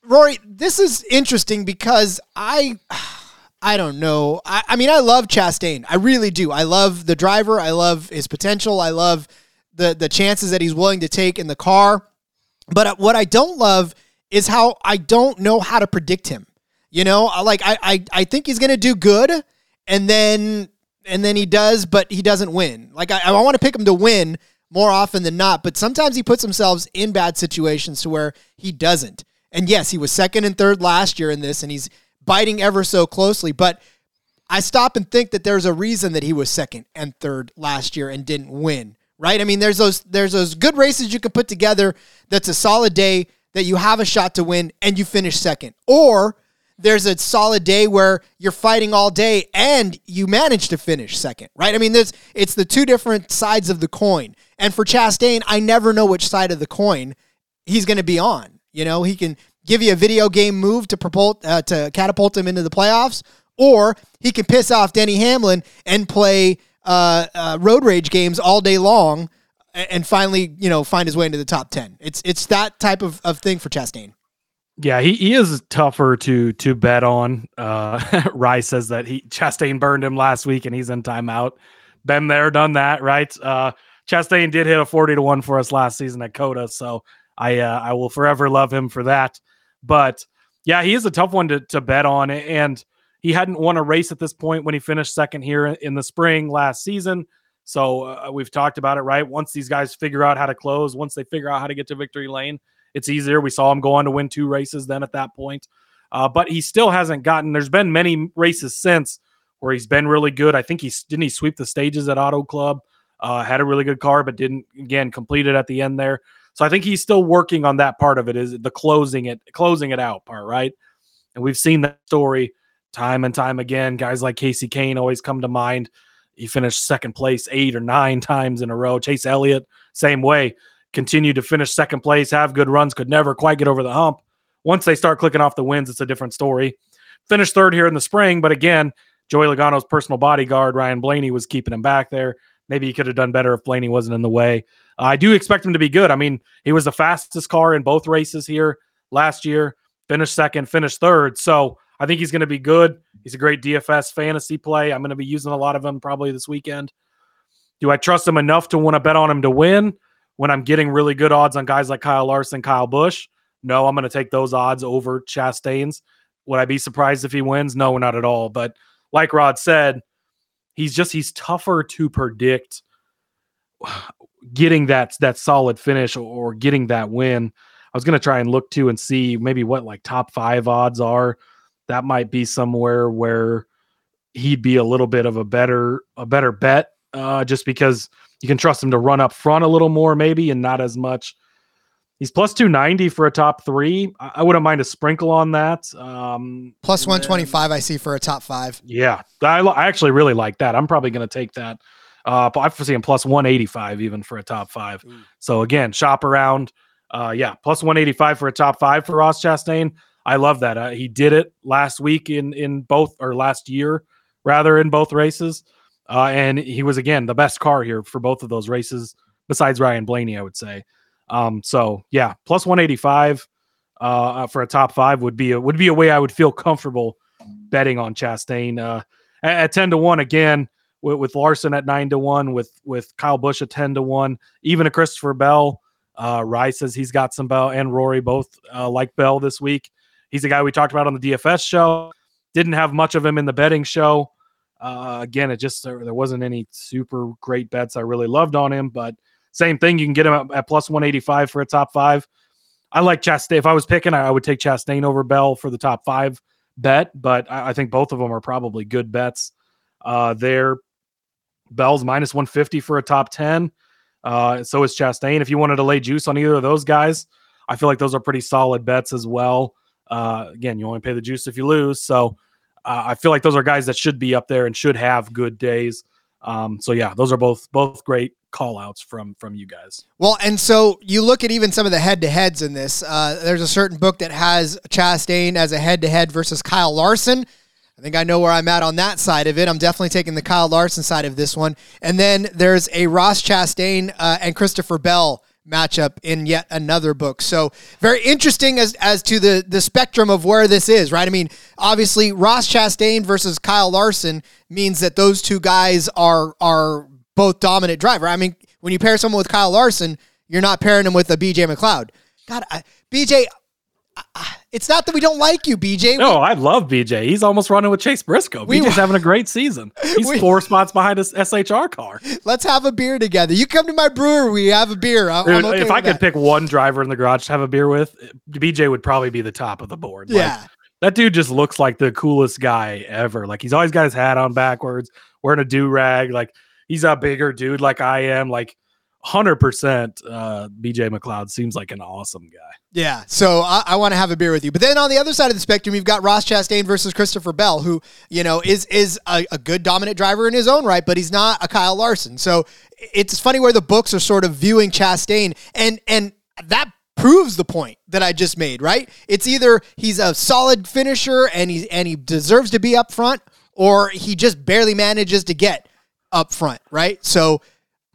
Rory, this is interesting because I. I don't know. I, I mean, I love Chastain. I really do. I love the driver. I love his potential. I love the the chances that he's willing to take in the car. But uh, what I don't love is how I don't know how to predict him. You know, like I I, I think he's gonna do good, and then and then he does, but he doesn't win. Like I, I want to pick him to win more often than not, but sometimes he puts himself in bad situations to where he doesn't. And yes, he was second and third last year in this, and he's biting ever so closely. But I stop and think that there's a reason that he was second and third last year and didn't win right? I mean, there's those there's those good races you can put together that's a solid day that you have a shot to win and you finish second. Or there's a solid day where you're fighting all day and you manage to finish second, right? I mean, there's it's the two different sides of the coin. And for Chastain, I never know which side of the coin he's going to be on. You know, he can give you a video game move to propul- uh, to catapult him into the playoffs, or he can piss off Denny Hamlin and play uh, uh, road rage games all day long and finally, you know, find his way into the top 10. It's it's that type of, of thing for Chastain. Yeah, he, he is tougher to to bet on. Uh Rice says that he Chastain burned him last week and he's in timeout. Been there, done that, right? Uh Chastain did hit a 40 to 1 for us last season at COTA, so I uh, I will forever love him for that. But yeah, he is a tough one to to bet on, and he hadn't won a race at this point when he finished second here in the spring last season. So uh, we've talked about it, right? Once these guys figure out how to close, once they figure out how to get to victory lane, it's easier. We saw him go on to win two races then at that point. Uh, but he still hasn't gotten. There's been many races since where he's been really good. I think he didn't he sweep the stages at Auto Club. Uh, had a really good car, but didn't again complete it at the end there. So I think he's still working on that part of it. Is the closing it, closing it out part, right? And we've seen that story time and time again. Guys like Kasey Kahne always come to mind. He finished second place eight or nine times in a row. Chase Elliott, same way, continued to finish second place, have good runs, could never quite get over the hump. Once they start clicking off the wins, it's a different story. Finished third here in the spring, but again, Joey Logano's personal bodyguard, Ryan Blaney, was keeping him back there. Maybe he could have done better if Blaney wasn't in the way. Uh, I do expect him to be good. I mean, he was the fastest car in both races here last year, finished second, finished third. So I think he's going to be good. He's a great DFS fantasy play. I'm going to be using a lot of him probably this weekend. Do I trust him enough to want to bet on him to win when I'm getting really good odds on guys like Kyle Larson, Kyle Busch? No, I'm going to take those odds over Chastain's. Would I be surprised if he wins? No, not at all. But like Rod said, he's just he's tougher to predict getting that that solid finish or getting that win. I was to try and look to and see maybe what like top 5 odds are. That might be somewhere where he'd be a little bit of a better a better bet uh, just because you can trust him to run up front a little more maybe and not as much He's plus 290 for a top three. I, wouldn't mind a sprinkle on that. Um, plus 125, I see for a top five. Yeah, I, I actually really like that. I'm probably going to take that. Uh, I foresee him plus 185 even for a top five. Ooh. So again, shop around. Uh, yeah, plus 185 for a top five for Ross Chastain. I love that. Uh, he did it last week in in both or last year rather in both races, uh, and he was again the best car here for both of those races besides Ryan Blaney, I would say. Um, so yeah, plus 185 uh, for a top five would be a, would be a way I would feel comfortable betting on Chastain. Uh, at, at 10 to 1 again with, with, Larson at 9 to 1 with with Kyle Busch at 10 to 1, even a Christopher Bell. Uh, Rice says he's got some Bell and Rory both uh, like Bell this week. He's a guy we talked about on the DFS show. Didn't have much of him in the betting show. Uh, again, it just there, there wasn't any super great bets I really loved on him, but same thing. You can get him at, at plus 185 for a top five. I like Chastain. If I was picking, I, I, would take Chastain over Bell for the top five bet, but I, I think both of them are probably good bets. Uh, there, Bell's minus 150 for a top 10. Uh, so is Chastain. If you wanted to lay juice on either of those guys, I feel like those are pretty solid bets as well. Uh, again, you only pay the juice if you lose. So uh, I feel like those are guys that should be up there and should have good days. Um, so yeah, those are both both great call outs from from you guys. Well, and so you look at even some of the head to heads in this. Uh, there's a certain book that has Chastain as a head to head versus Kyle Larson. I think I know where I'm at on that side of it. I'm definitely taking the Kyle Larson side of this one. And then there's a Ross Chastain uh, and Christopher Bell matchup in yet another book. So very interesting as as to the the spectrum of where this is, right? I mean, obviously Ross Chastain versus Kyle Larson means that those two guys are are both dominant driver. I mean, when you pair someone with Kyle Larson, you're not pairing him with a BJ McLeod. God, I, BJ, it's not that we don't like you, BJ. No, we, I love BJ. He's almost running with Chase Briscoe. We, BJ's having a great season. He's we, four spots behind his SHR car. Let's have a beer together. You come to my brewery, we have a beer. I, Dude, okay if I could pick one driver in the garage to have a beer with, BJ would probably be the top of the board. Yeah. Like, that dude just looks like the coolest guy ever. Like he's always got his hat on backwards, wearing a do rag. Like he's a bigger dude like I am. Like hundred percent, uh, BJ McLeod seems like an awesome guy. Yeah, so I, I want to have a beer with you. But then on the other side of the spectrum, you've got Ross Chastain versus Christopher Bell, who you know is is a, a good dominant driver in his own right, but he's not a Kyle Larson. So it's funny where the books are sort of viewing Chastain, and and that proves the point that I just made. Right? It's either he's a solid finisher and he and he deserves to be up front, or he just barely manages to get up front. Right? So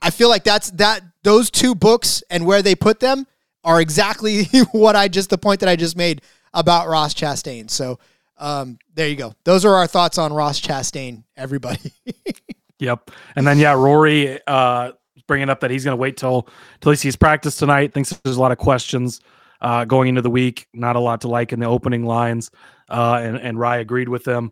I feel like that's that those two books and where they put them are exactly what I just the point that I just made about Ross Chastain. So um, there you go. Those are our thoughts on Ross Chastain, everybody. yep. And then yeah, Rory uh, bringing up that he's going to wait till till he sees practice tonight. Thinks there's a lot of questions uh, going into the week. Not a lot to like in the opening lines, uh, and and Rye agreed with them.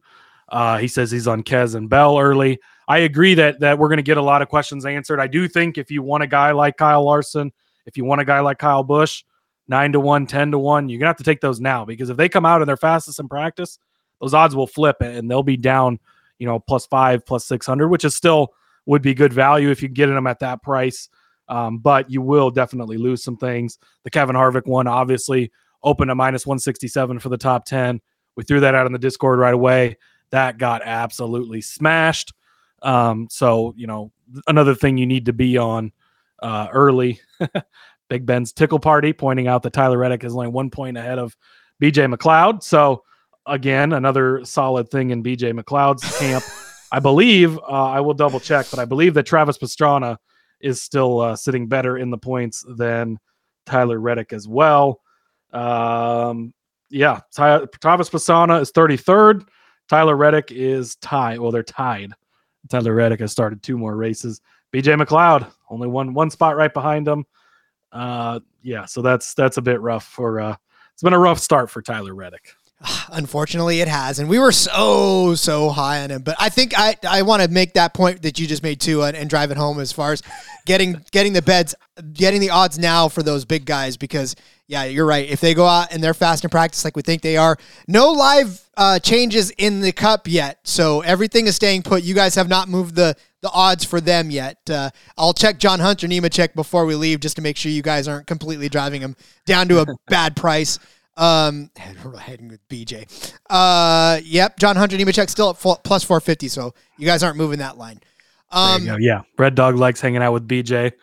Uh, he says he's on Kez and Bell early. I agree that that we're going to get a lot of questions answered. I do think if you want a guy like Kyle Larson, if you want a guy like Kyle Busch, nine to one, 10 to one, you're gonna have to take those now because if they come out and they're fastest in practice, those odds will flip and they'll be down, you know, plus five, plus 600, which is still would be good value if you get them at that price. Um, but you will definitely lose some things. The Kevin Harvick one obviously opened at minus 167 for the top 10. We threw that out in the Discord right away. That got absolutely smashed. Um, so, you know, another thing you need to be on uh, early. Big Ben's tickle party pointing out that Tyler Reddick is only one point ahead of BJ McLeod. So, again, another solid thing in BJ McLeod's camp. I believe, uh, I will double check, but I believe that Travis Pastrana is still uh, sitting better in the points than Tyler Reddick as well. Um, yeah, Ty- Travis Pastrana is 33rd. Tyler Reddick is tied. Well, they're tied. Tyler Reddick has started two more races. BJ McLeod only one one spot right behind him. Uh, yeah, so that's that's a bit rough for. Uh, it's been a rough start for Tyler Reddick. Unfortunately, it has, and we were so so high on him. But I think I I want to make that point that you just made too, and, and drive it home as far as getting getting the beds, getting the odds now for those big guys. Because yeah, you're right. If they go out and they're fast in practice like we think they are, no live uh, changes in the cup yet, so everything is staying put. You guys have not moved the the odds for them yet. Uh, I'll check John Hunter Nemechek before we leave just to make sure you guys aren't completely driving them down to a bad price. Um, heading with BJ. Uh, yep, John Hunter Nemechek still at full, plus 450, so you guys aren't moving that line. Um, Yeah, Red Dog likes hanging out with BJ.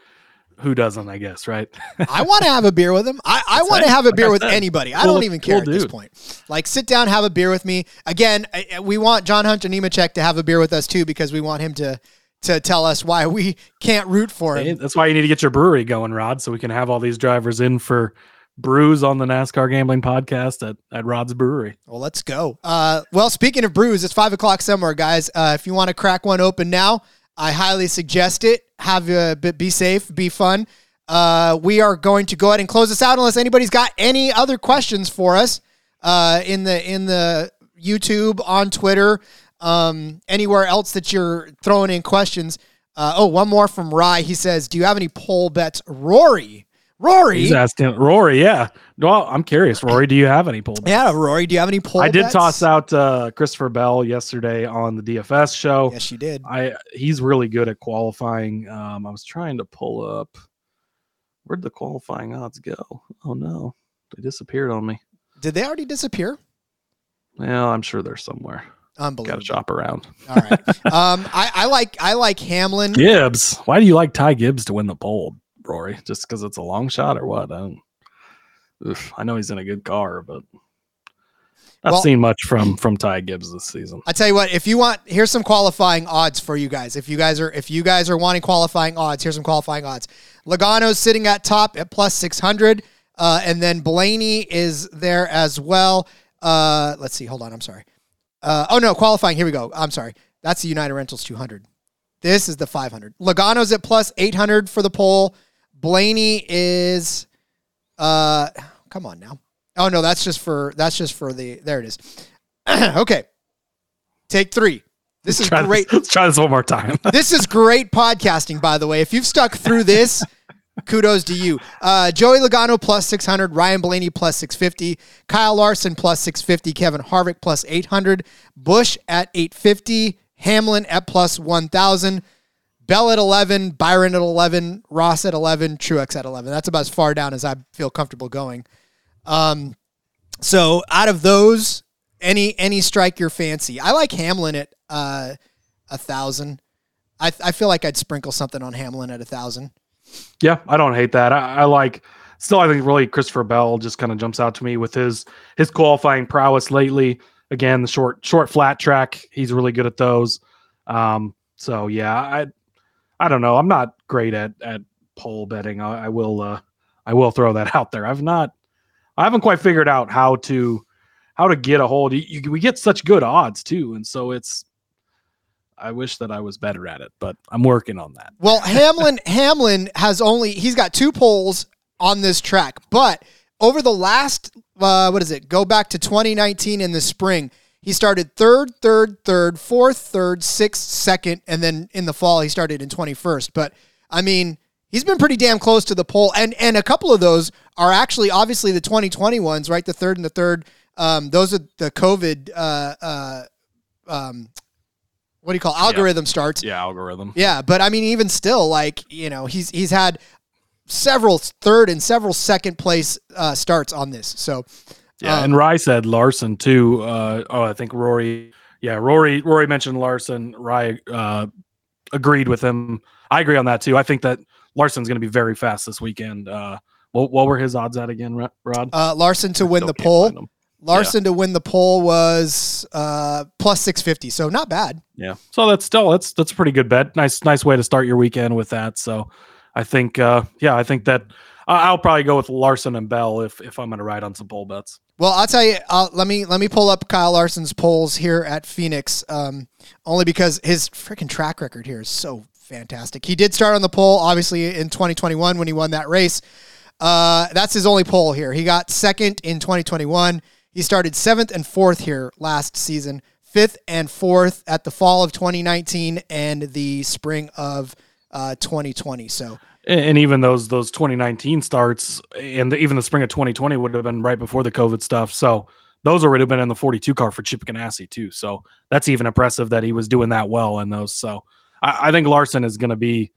Who doesn't, I guess, right? I want to have a beer with him. I, I want to have a beer with anybody. I Cool- don't even care cool at this point. Like, sit down, have a beer with me. Again, I- we want John Hunter Nemechek to have a beer with us too because we want him to to tell us why we can't root for him. That's why you need to get your brewery going, Rod, so we can have all these drivers in for brews on the NASCAR Gambling Podcast at, at Rod's Brewery. Well, let's go. Uh, well, speaking of brews, it's five o'clock somewhere, guys. Uh, if you want to crack one open now, I highly suggest it. Have a bit, be safe, be fun. Uh, we are going to go ahead and close this out unless anybody's got any other questions for us uh, in the in the YouTube on Twitter, um, anywhere else that you're throwing in questions. Uh, oh, one more from Rye. He says, "Do you have any pole bets, Rory? Rory, He's asking Rory, yeah. Well, I'm curious, Rory, do you have any pullbacks? yeah, Rory. Do you have any pole? I did bets? toss out uh, Christopher Bell yesterday on the DFS show. Yes, you did. I he's really good at qualifying. Um, I was trying to pull up where'd the qualifying odds go? Oh no, they disappeared on me. Did they already disappear? Well, I'm sure they're somewhere. Got to Unbelievable. shop around. All right. Um, I, I like I like Hamlin. Gibbs. Why do you like Ty Gibbs to win the pole, Rory? Just because it's a long shot or what? I don't. Oof, I know he's in a good car, but not Well- seen much from from Ty Gibbs this season. I tell you what, if you want, here's some qualifying odds for you guys. If you guys are if you guys are wanting qualifying odds, here's some qualifying odds. Logano's sitting at top at plus six hundred, uh, and then Blaney is there as well. Uh, let's see. Hold on. I'm sorry. Uh, oh no, qualifying. Here we go. I'm sorry. That's the United Rentals 200. This is the 500. Logano's at plus 800 for the pole. Blaney is, uh, come on now. Oh no, that's just for that's just for the. There it is. okay, take three. This is this- great. let's try this one more time. This is great podcasting, by the way. If you've stuck through this, kudos to you. Uh, Joey Logano plus 600, Ryan Blaney plus 650, Kyle Larson plus 650, Kevin Harvick plus 800, Busch at 850, Hamlin at plus 1,000, Bell at 11, Byron at 11, Ross at 11, Truex at 11. That's about as far down as I feel comfortable going. Um, so out of those, any any strike your fancy. I like Hamlin at uh, a thousand. I I feel like I'd sprinkle something on Hamlin at a thousand. Yeah, I don't hate that. I, I like still I think really Christopher Bell just kind of jumps out to me with his his qualifying prowess lately. Again, the short short flat track, he's really good at those. Um, so yeah, I I don't know. I'm not great at at pole betting. I, I will uh I will throw that out there. I've not I haven't quite figured out how to how to get a hold. You, you, we get such good odds too, and so it's I wish that I was better at it, but I'm working on that. Well, Hamlin Hamlin has only he's got two poles on this track, but over the last uh, what is it? Go back to 2019 in the spring. He started third, third, third, fourth, third, sixth, second, and then in the fall he started in 21st. But I mean, he's been pretty damn close to the pole, and and a couple of those are actually obviously the 2020 ones, right? The third and the third. Um, those are the COVID. Uh, uh, um, what do you call it? algorithm starts? Yeah, algorithm. Yeah, but I mean, even still, like you know, he's he's had several third and several second place uh, starts on this. So Yeah, um, and Rye said Larson too. Uh, oh, I think Rory. Yeah, Rory. Rory mentioned Larson. Rye uh, agreed with him. I agree on that too. I think that Larson's going to be very fast this weekend. Uh, what, what were his odds at again, Rod? uh, Larson to win the can't pole. find 'em. Larson to win the pole was uh, plus six fifty, so not bad. Yeah, so that's still that's that's a pretty good bet. Nice nice way to start your weekend with that. So I think uh, yeah, I think that I- I'll probably go with Larson and Bell if if I'm going to ride on some pole bets. Well, I'll tell you. Uh, let me let me pull up Kyle Larson's poles here at Phoenix, um, only because his freaking track record here is so fantastic. He did start on the pole, obviously in 2021 when he won that race. Uh, that's his only pole here. He got second in 2021. He started seventh and fourth here last season, fifth and fourth at the fall of 2019 and the spring of uh, 2020. So And even those those 2019 starts and the, even the spring of 2020 would have been right before the COVID stuff. So those already have been in the 42 car for Chip Ganassi too. So that's even impressive that he was doing that well in those. So I, I think Larson is going to be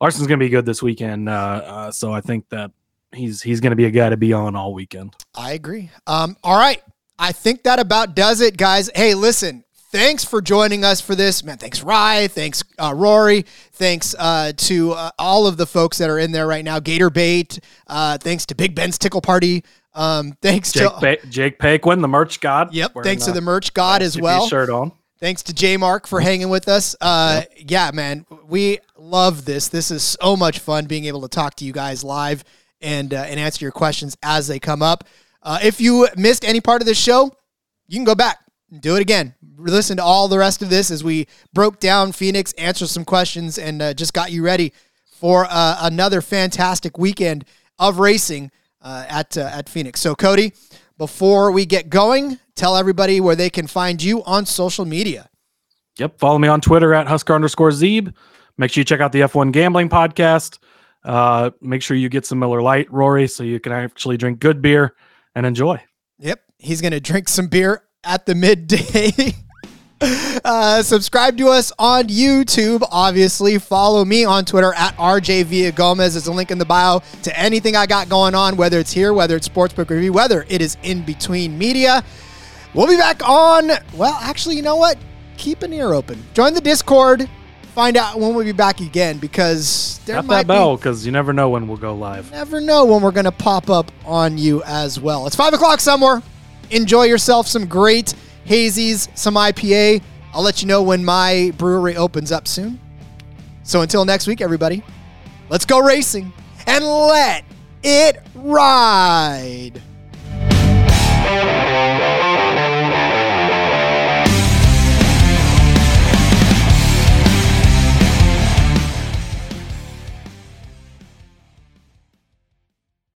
Larson's going to be good this weekend. Uh, uh, so I think that he's he's going to be a guy to be on all weekend. I agree. Um, all right. I think that about does it, guys. Hey, listen, thanks for joining us for this. Man, thanks, Rye. Thanks, uh, Rory. Thanks uh, to uh, all of the folks that are in there right now. Gator Bait. Uh, thanks to Big Ben's Tickle Party. Um, thanks Jake to. pa- Jake Paquin, the merch god. Yep. Thanks to the merch god as well. Shirt on. Thanks to J Mark for hanging with us. Uh, yeah, man, we love this. This is so much fun being able to talk to you guys live and uh, and answer your questions as they come up. Uh, if you missed any part of this show, you can go back do it again. Listen to all the rest of this as we broke down Phoenix, answered some questions, and uh, just got you ready for uh, another fantastic weekend of racing uh, at uh, at Phoenix. So, Cody, before we get going, tell everybody where they can find you on social media. Yep. Follow me on Twitter at Husker underscore Zeeb. Make sure you check out the F1 Gambling Podcast. Uh, make sure you get some Miller Lite, Rory, so you can actually drink good beer and enjoy. Yep. He's going to drink some beer at the midday. uh, subscribe to us on YouTube. Obviously, follow me on Twitter at RJ Villagomez. There's a link in the bio to anything I got going on, whether it's here, whether it's Sportsbook Review, whether it is in between media. We'll be back on. Well, actually, you know what? Keep an ear open. Join the Discord. Find out when we'll be back again because there Tap might that be bell because you never know when we'll go live. never know when we're going to pop up on you as well. It's five o'clock somewhere. Enjoy yourself some great hazies, some IPA. I'll let you know when my brewery opens up soon. So until next week, everybody, let's go racing and let it ride.